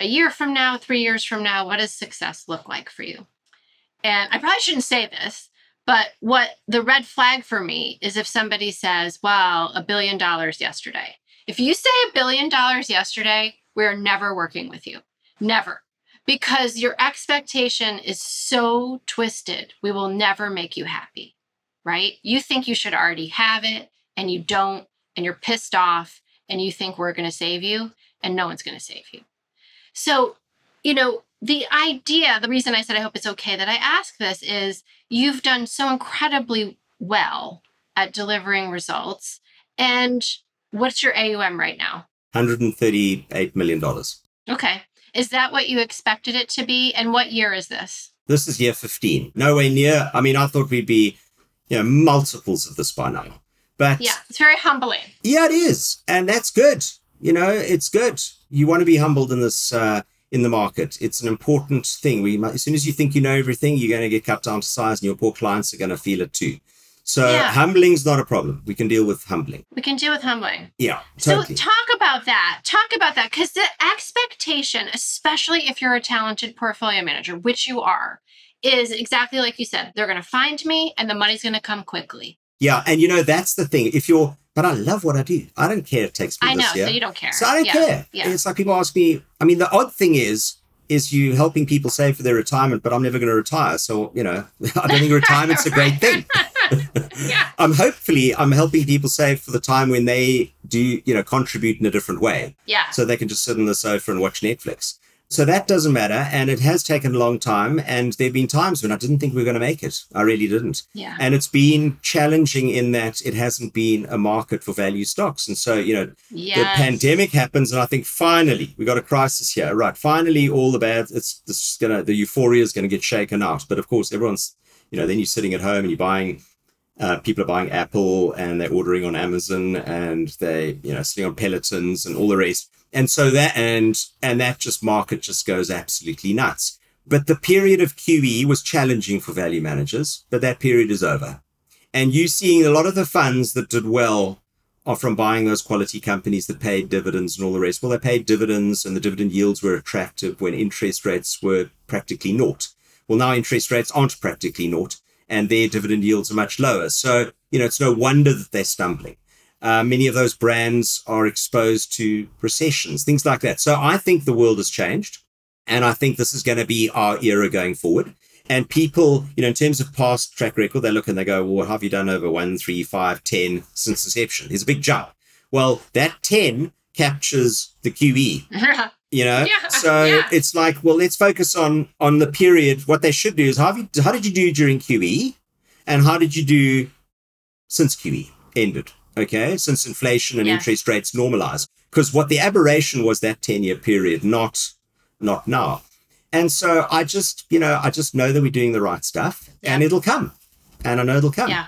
a year from now, three years from now, what does success look like for you? And I probably shouldn't say this, but what the red flag for me is if somebody says, well, a billion dollars yesterday. If you say a billion dollars yesterday, we're never working with you. Never. Because your expectation is so twisted, we will never make you happy, right? You think you should already have it and you don't, and you're pissed off, and you think we're going to save you, and no one's going to save you. So, you know, the idea, the reason I said I hope it's okay that I ask this is you've done so incredibly well at delivering results. And what's your AUM right now? $138 million. Okay. Is that what you expected it to be? And what year is this? This is year 15. Nowhere near. I mean, I thought we'd be, you know, multiples of this by now. But Yeah, it's very humbling. Yeah, it is, and that's good. You know, it's good. You want to be humbled in this uh, in the market. It's an important thing. We as soon as you think you know everything, you're going to get cut down to size, and your poor clients are going to feel it too. So Yeah. humbling's not a problem. We can deal with humbling. We can deal with humbling. Yeah, totally. So talk about that. Talk about that because the expectation, especially if you're a talented portfolio manager, which you are, is exactly like you said. They're going to find me, and the money's going to come quickly. yeah, and you know that's the thing. If you're, but I love what I do. I don't care. It takes me I know, this year. so you don't care. So I don't yeah. care. Yeah. It's like people ask me. I mean, the odd thing is, is you helping people save for their retirement, but I'm never going to retire. So you know, I don't think retirement's a great thing. yeah. I'm hopefully I'm helping people save for the time when they do, you know, contribute in a different way. Yeah. So they can just sit on the sofa and watch Netflix. So that doesn't matter. And it has taken a long time. And there have been times when I didn't think we were going to make it. I really didn't. Yeah. And it's been challenging in that it hasn't been a market for value stocks. And so, you know, Yes. the pandemic happens and I think finally we got a crisis here. Right. Finally, all the bad, it's this is gonna the euphoria is gonna get shaken out. But of course, everyone's, you know, then you're sitting at home and you're buying uh, people are buying Apple and they're ordering on Amazon and they, you know, sitting on Pelotons and all the rest. And so that and and that just market just goes absolutely nuts. But the period of QE was challenging for value managers, but that period is over. And you're seeing a lot of the funds that did well are from buying those quality companies that paid dividends and all the rest. Well, they paid dividends and the dividend yields were attractive when interest rates were practically naught. Well, now interest rates aren't practically naught and their dividend yields are much lower. So, you know, it's no wonder that they're stumbling. Uh, many of those brands are exposed to recessions, things like that. So I think the world has changed. And I think this is going to be our era going forward. And people, you know, in terms of past track record, they look and they go, well, what have you done over one, three, five, 10 since inception? There's a big jump. Well, that 10 captures the QE you know Yeah, so yeah. it's like well let's focus on on the period what they should do is how, have you, how did you do during qe and how did you do since qe ended okay since inflation and Yeah. interest rates normalize. because what the aberration was that 10 year period not not now and so i just you know i just know that we're doing the right stuff and it'll come and i know it'll come yeah.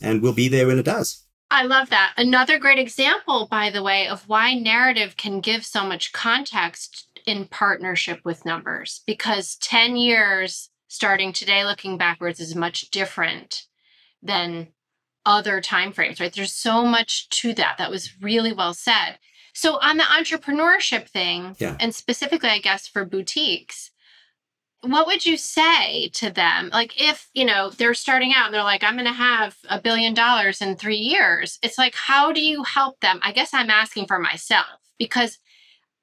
and we'll be there when it does I love that. Another great example, by the way, of why narrative can give so much context in partnership with numbers because 10 years starting today looking backwards is much different than other time frames right? There's so much to that. That was really well said. So on the entrepreneurship thing Yeah. and specifically i guess for boutiques what would you say to them? Like if you know they're starting out and they're like i'm going to have a billion dollars in three years it's like how do you help them? I guess i'm asking for myself because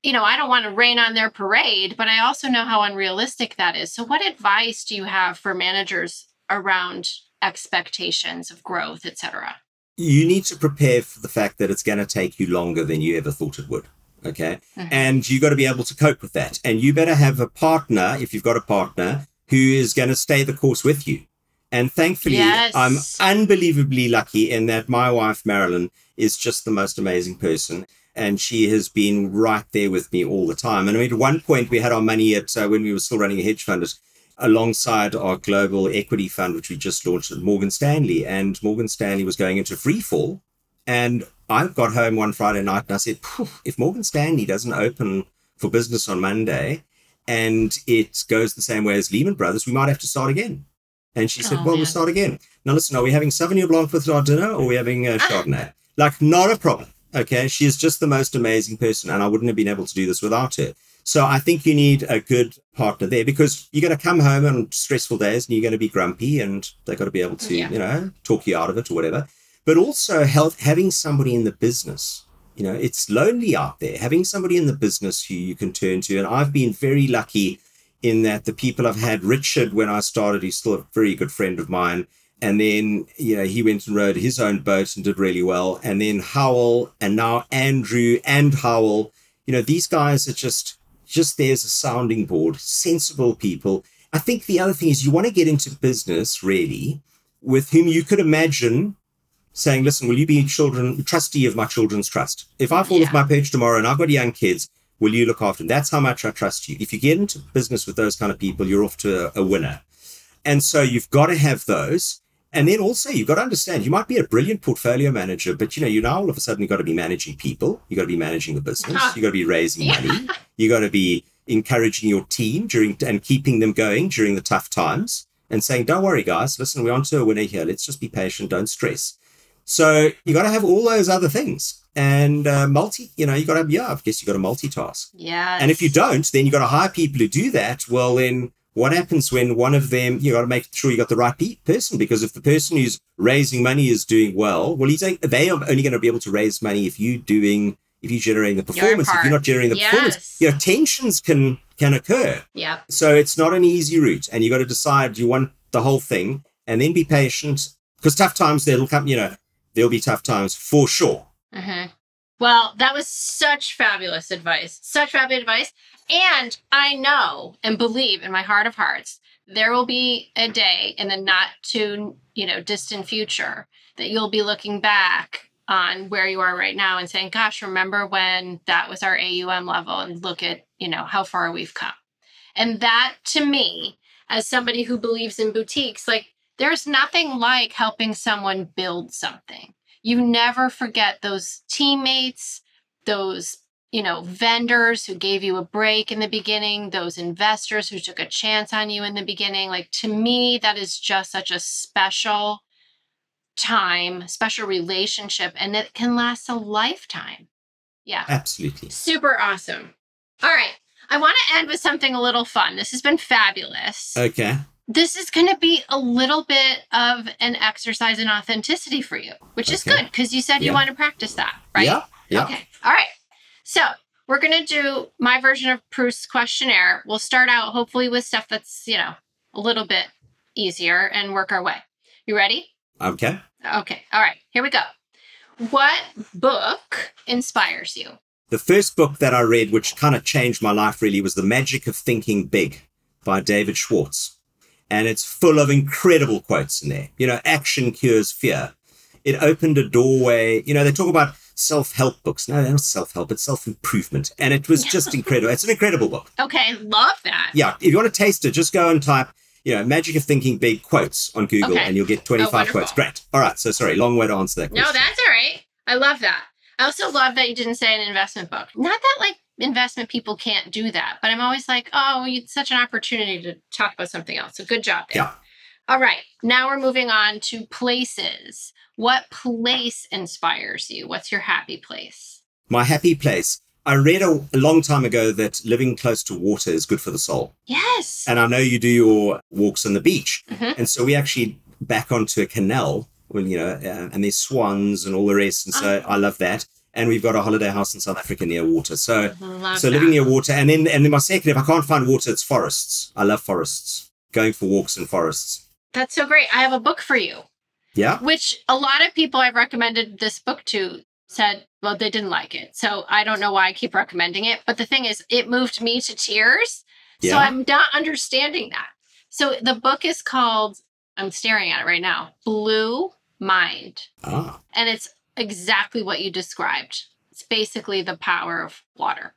you know i don't want to rain on their parade but i also know how unrealistic that is. So what advice do you have for managers around expectations of growth etc you need to prepare for the fact that it's going to take you longer than you ever thought it would. Okay. Mhm. And you got to be able to cope with that. And you better have a partner, if you've got a partner, who is going to stay the course with you. And thankfully, Yes. I'm unbelievably lucky in that my wife, Marilyn, is just the most amazing person. And she has been right there with me all the time. And I mean, at one point, we had our money at, uh, when we were still running a hedge fund, at- alongside our global equity fund, which we just launched at Morgan Stanley. And Morgan Stanley was going into free fall. And I got home one Friday night and I said, if Morgan Stanley doesn't open for business on Monday and it goes the same way as Lehman Brothers, we might have to start again. And she said, Oh, well, man. we'll start again. Now, listen, are we having Sauvignon Blanc with our dinner or are we having uh, Chardonnay? like, not a problem. Okay. She is just the most amazing person. And I wouldn't have been able to do this without her. So I think you need a good partner there because you're going to come home on stressful days and you're going to be grumpy and they've got to be able to, Yeah. you know, talk you out of it or whatever. But also help, having somebody in the business, you know, it's lonely out there. Having somebody in the business who you can turn to. And I've been very lucky in that the people I've had, Richard, when I started, he's still a very good friend of mine. And then, you know, he went and rode his own boat and did really well. And then Howell and now Andrew and Howell, you know, these guys are just, just there as a sounding board, sensible people. I think the other thing is you want to get into business really with whom you could imagine saying, listen, will you be children trustee of my children's trust? If I fall Yeah. off my page tomorrow and I've got young kids, will you look after them? That's how much I trust you. If you get into business with those kind of people, you're off to a, a winner. And so you've got to have those. And then also you've got to understand you might be a brilliant portfolio manager, but you know, you now all of a sudden you've got to be managing people, you've got to be managing the business, you've got to be raising Yeah. money, you've got to be encouraging your team during and keeping them going during the tough times and saying, Don't worry, guys, listen, we're on to a winner here. Let's just be patient, don't stress. So you got to have all those other things. And uh, multi, you know, you got to, yeah, I guess you got to multitask. yeah And if you don't, then you've got to hire people who do that. Well, then what happens when one of them, you got to make sure you got the right pe- person because if the person who's raising money is doing well, well, he's they are only going to be able to raise money if you doing, if you're generating the performance. If you're not generating the performance, Yes. you know, tensions can can occur. yeah So it's not an easy route, and you got to decide you want the whole thing, and then be patient, Because tough times, there'll come, you know, there'll be tough times for sure. hmm Well, that was such fabulous advice. Such fabulous advice. And I know and believe in my heart of hearts, there will be a day in the not too, you know, distant future that you'll be looking back on where you are right now and saying, gosh, remember when that was our AUM level and look at, you know, how far we've come. And that to me, as somebody who believes in boutiques, like there's nothing like helping someone build something. You never forget those teammates, those you know, vendors who gave you a break in the beginning, those investors who took a chance on you in the beginning. Like to me, that is just such a special time, special relationship, and it can last a lifetime. Yeah. Absolutely. Super awesome. All right. I want to end with something a little fun. This has been fabulous. Okay. This is going to be a little bit of an exercise in authenticity for you, which is Okay. good because you said you want to practice that, right? Yeah. Yeah. Okay. All right. So we're going to do my version of Proust's questionnaire. We'll start out hopefully with stuff that's, you know, a little bit easier and work our way. You ready? Okay. Okay. All right. Here we go. What book inspires you? The first book that I read, which kind of changed my life really, was The Magic of Thinking Big by David Schwartz. And it's full of incredible quotes in there. You know, action cures fear. It opened a doorway. You know, they talk about self help books. No, they're not self help, it's self improvement. And it was just incredible. It's an incredible book. Okay. Love that. Yeah. If you want to taste it, just go and type, you know, Magic of Thinking Big quotes on Google Okay. and you'll get 25 wonderful. quotes. Great. All right. So sorry, long way to answer that No, that's all right. I love that. I also love that you didn't say an investment book. Not that like investment people can't do that, but I'm always like, oh, it's such an opportunity to talk about something else. So good job there. Yeah. All right. Now we're moving on to places. What place inspires you? What's your happy place? My happy place. I read a, a long time ago that living close to water is good for the soul. Yes. And I know you do your walks on the beach. Mhm. And so we actually back onto a canal, well, you know, uh, and there's swans and all the rest. And so Oh. I love that. And we've got a holiday house in South Africa near water. So, Love so that. living near water. And then, and then my second, if I can't find water, it's forests. I love forests. Going for walks in forests. That's so great. I have a book for you, Yeah. which a lot of people I've recommended this book to said, well, they didn't like it. So I don't know why I keep recommending it. But the thing is, it moved me to tears. Yeah. So I'm not understanding that. So the book is called, I'm staring at it right now, Blue Mind. Ah, And it's exactly what you described. It's basically the power of water.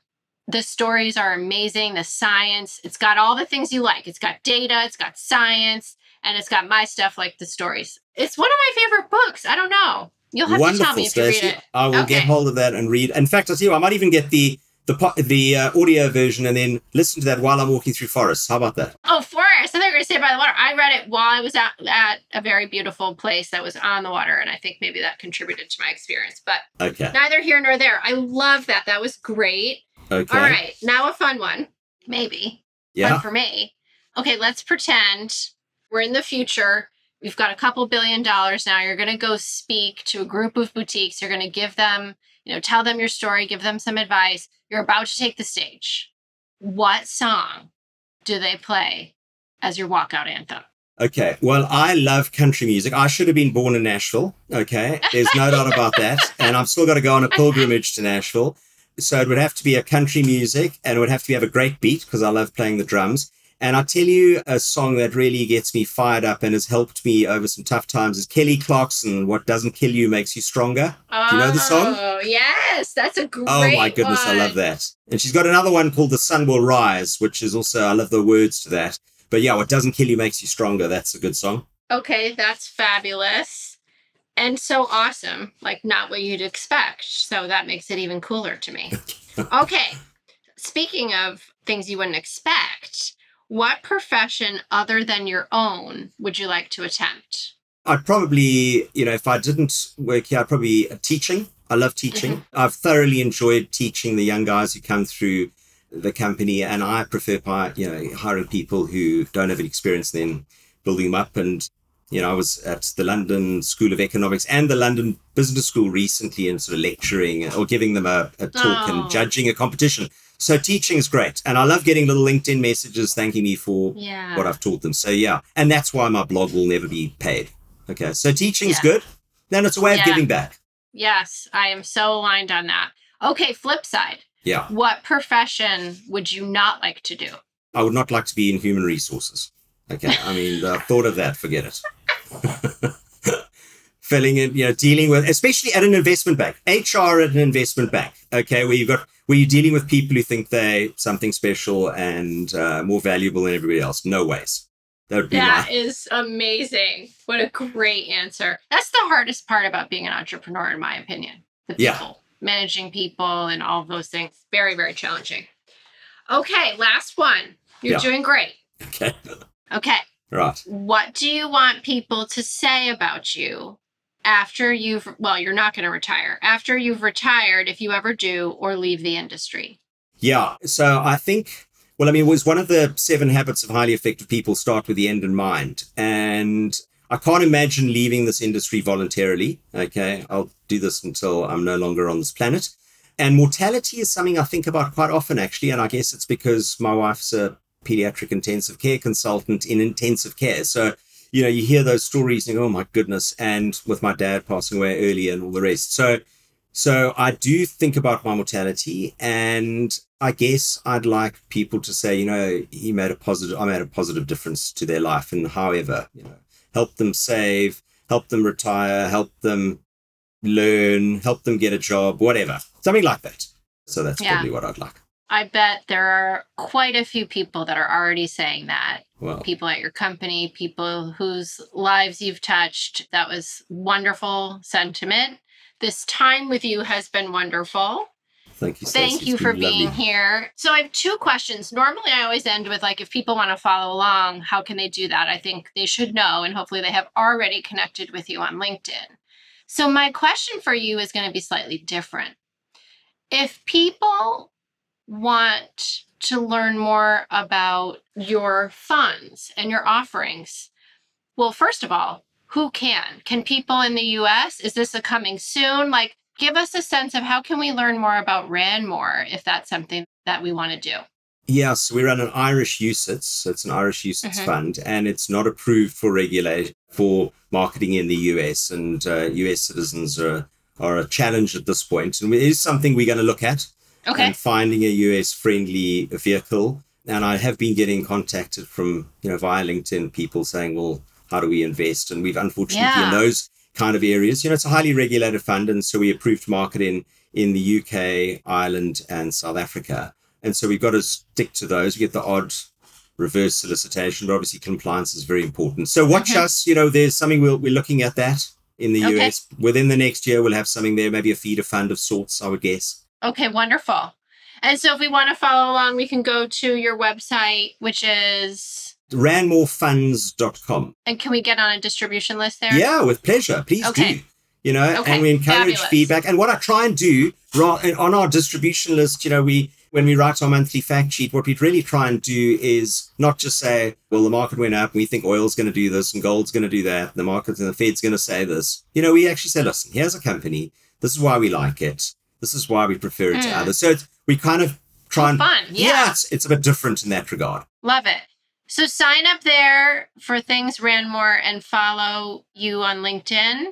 The stories are amazing, the science, it's got all the things you like. It's got data, it's got science, and it's got my stuff like the stories. It's one of my favorite books. I don't know. You'll have to tell me if you read it. I will Okay. get hold of that and read. In fact, I'll tell you, I might even get the the the uh, audio version and then listen to that while I'm walking through forests. How about that? Oh, forest. I thought you were going to say by the water. I read it while I was at, at a very beautiful place that was on the water, and I think maybe that contributed to my experience. But Okay. neither here nor there. I love that. That was great. Okay. All right, now a fun one. Maybe. Yeah. Fun for me. Okay, let's pretend we're in the future. We've got a couple billion dollars now. You're going to go speak to a group of boutiques. You're going to give them, you know, tell them your story, give them some advice. You're about to take the stage. What song do they play as your walkout anthem? Okay. Well, I love country music. I should have been born in Nashville. Okay. There's no doubt about that. And I've still got to go on a pilgrimage to Nashville. So it would have to be a country music and it would have to have a great beat because I love playing the drums. And I'll tell you a song that really gets me fired up and has helped me over some tough times is Kelly Clarkson, What Doesn't Kill You Makes You Stronger. Do you know the song? Oh, yes. That's a great Oh my goodness, I love one. that. And she's got another one called The Sun Will Rise, which is also, I love the words to that. But yeah, What Doesn't Kill You Makes You Stronger. That's a good song. Okay, that's fabulous. And so awesome. Like, not what you'd expect. So that makes it even cooler to me. okay. Speaking of things you wouldn't expect, what profession other than your own would you like to attempt? I'd probably, you know, if I didn't work here, I'd probably uh, teaching. I love teaching. I've thoroughly enjoyed teaching the young guys who come through the company, and I prefer, you know, hiring people who don't have any experience, then building them up. And you know, I was at the London School of Economics and the London Business School recently, and sort of lecturing or giving them a, a talk Oh. and judging a competition. So teaching is great, and I love getting little LinkedIn messages thanking me for Yeah. what I've taught them. So yeah, and that's why my blog will never be paid. Okay. So teaching's Yeah. good. Then it's a way Yeah. of giving back. Yes, I am so aligned on that. Okay, flip side. Yeah. What profession would you not like to do? I would not like to be in human resources. Okay. I mean, the thought of that, forget it. Filling in, you know, dealing with, especially at an investment bank, HR at an investment bank. Okay. Where you've got, where you're dealing with people who think they're something special and uh, more valuable than everybody else. No ways. That would be That is amazing. What a great answer. That's the hardest part about being an entrepreneur, in my opinion. The Yeah. people, managing people, and all of those things. Very, very challenging. Okay, last one. You're Yeah. doing great. okay. Okay. Right. What do you want people to say about you after you've, well, you're not going to retire, after you've retired, if you ever do, or leave the industry? Yeah. So I think, well, I mean, it was one of the seven habits of highly effective people start with the end in mind. And I can't imagine leaving this industry voluntarily. Okay. I'll do this until I'm no longer on this planet. And mortality is something I think about quite often, actually. And I guess it's because my wife's a pediatric intensive care consultant in intensive care. So, you know, you hear those stories and you go, oh my goodness. And with my dad passing away early and all the rest. So, so I do think about my mortality, and I guess I'd like people to say, you know, he made a positive, I made a positive difference to their life, and however, you know, help them save, help them retire, help them learn, help them get a job, whatever, something like that. So that's Yeah. probably what I'd like. I bet there are quite a few people that are already saying that. People at your company, people whose lives you've touched. That was wonderful sentiment. This time with you has been wonderful. thank you. Stacey. Thank you for being lovely. here. So I have two questions. Normally I always end with like if people want to follow along, how can they do that? I think they should know and hopefully they have already connected with you on LinkedIn. So my question for you is going to be slightly different. If people want to learn more about your funds and your offerings, well, first of all, who can? Can people in the US? Is this a coming soon? Like, give us a sense of how can we learn more about Ranmore if that's something that we want to do. Yes, we run an Irish UCITS. So it's an Irish UCITS Mhm. fund, and it's not approved for regulate for marketing in the US. And uh, US citizens are are a challenge at this point, and it is something we're going to look at. Okay. And finding a US friendly vehicle. And I have been getting contacted from you know via LinkedIn people saying, well, how do we invest? And we've unfortunately Yeah. in those kind of areas, you know, it's a highly regulated fund, and so we approved market in in the UK, Ireland, and South Africa. And so we've got to stick to those. We get the odd reverse solicitation, but obviously compliance is very important. So watch us. You know, there's something we'll, we're looking at that in the Okay. US. Within the next year, we'll have something there, maybe a feeder fund of sorts, I would guess. Okay, wonderful. And so if we want to follow along, we can go to your website, which is, Ranmorefunds.com. and can we get on a distribution list there? Yeah, with pleasure. Please Okay. do. You know, Okay, and we encourage fabulous. feedback. And what I try and do on our distribution list, you know, we when we write our monthly fact sheet, what we really try and do is not just say, well, the market went up, and we think oil's going to do this and gold's going to do that, the market and the Fed's going to say this. You know, we actually say, listen, here's a company. This is why we like it. This is why we prefer it to Mm. others. So it's, we kind of try and Fun. Yeah. it's, it's a bit different in that regard. Love it. So sign up there for things Ranmore and follow you on LinkedIn.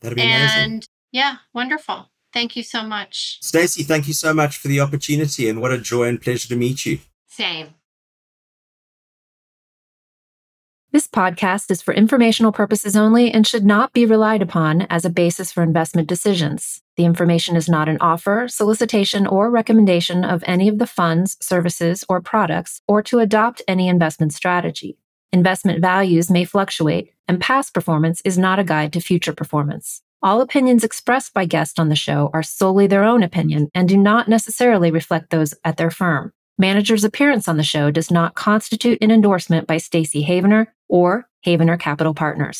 That'd be amazing. And yeah, wonderful. Thank you so much. Stacey, thank you so much for the opportunity and what a joy and pleasure to meet you. Same. This podcast is for informational purposes only and should not be relied upon as a basis for investment decisions. The information is not an offer, solicitation, or recommendation of any of the funds, services, or products, or to adopt any investment strategy. Investment values may fluctuate, and past performance is not a guide to future performance. All opinions expressed by guests on the show are solely their own opinion and do not necessarily reflect those at their firm. Manager's appearance on the show does not constitute an endorsement by Stacey Havener or Havener Capital Partners.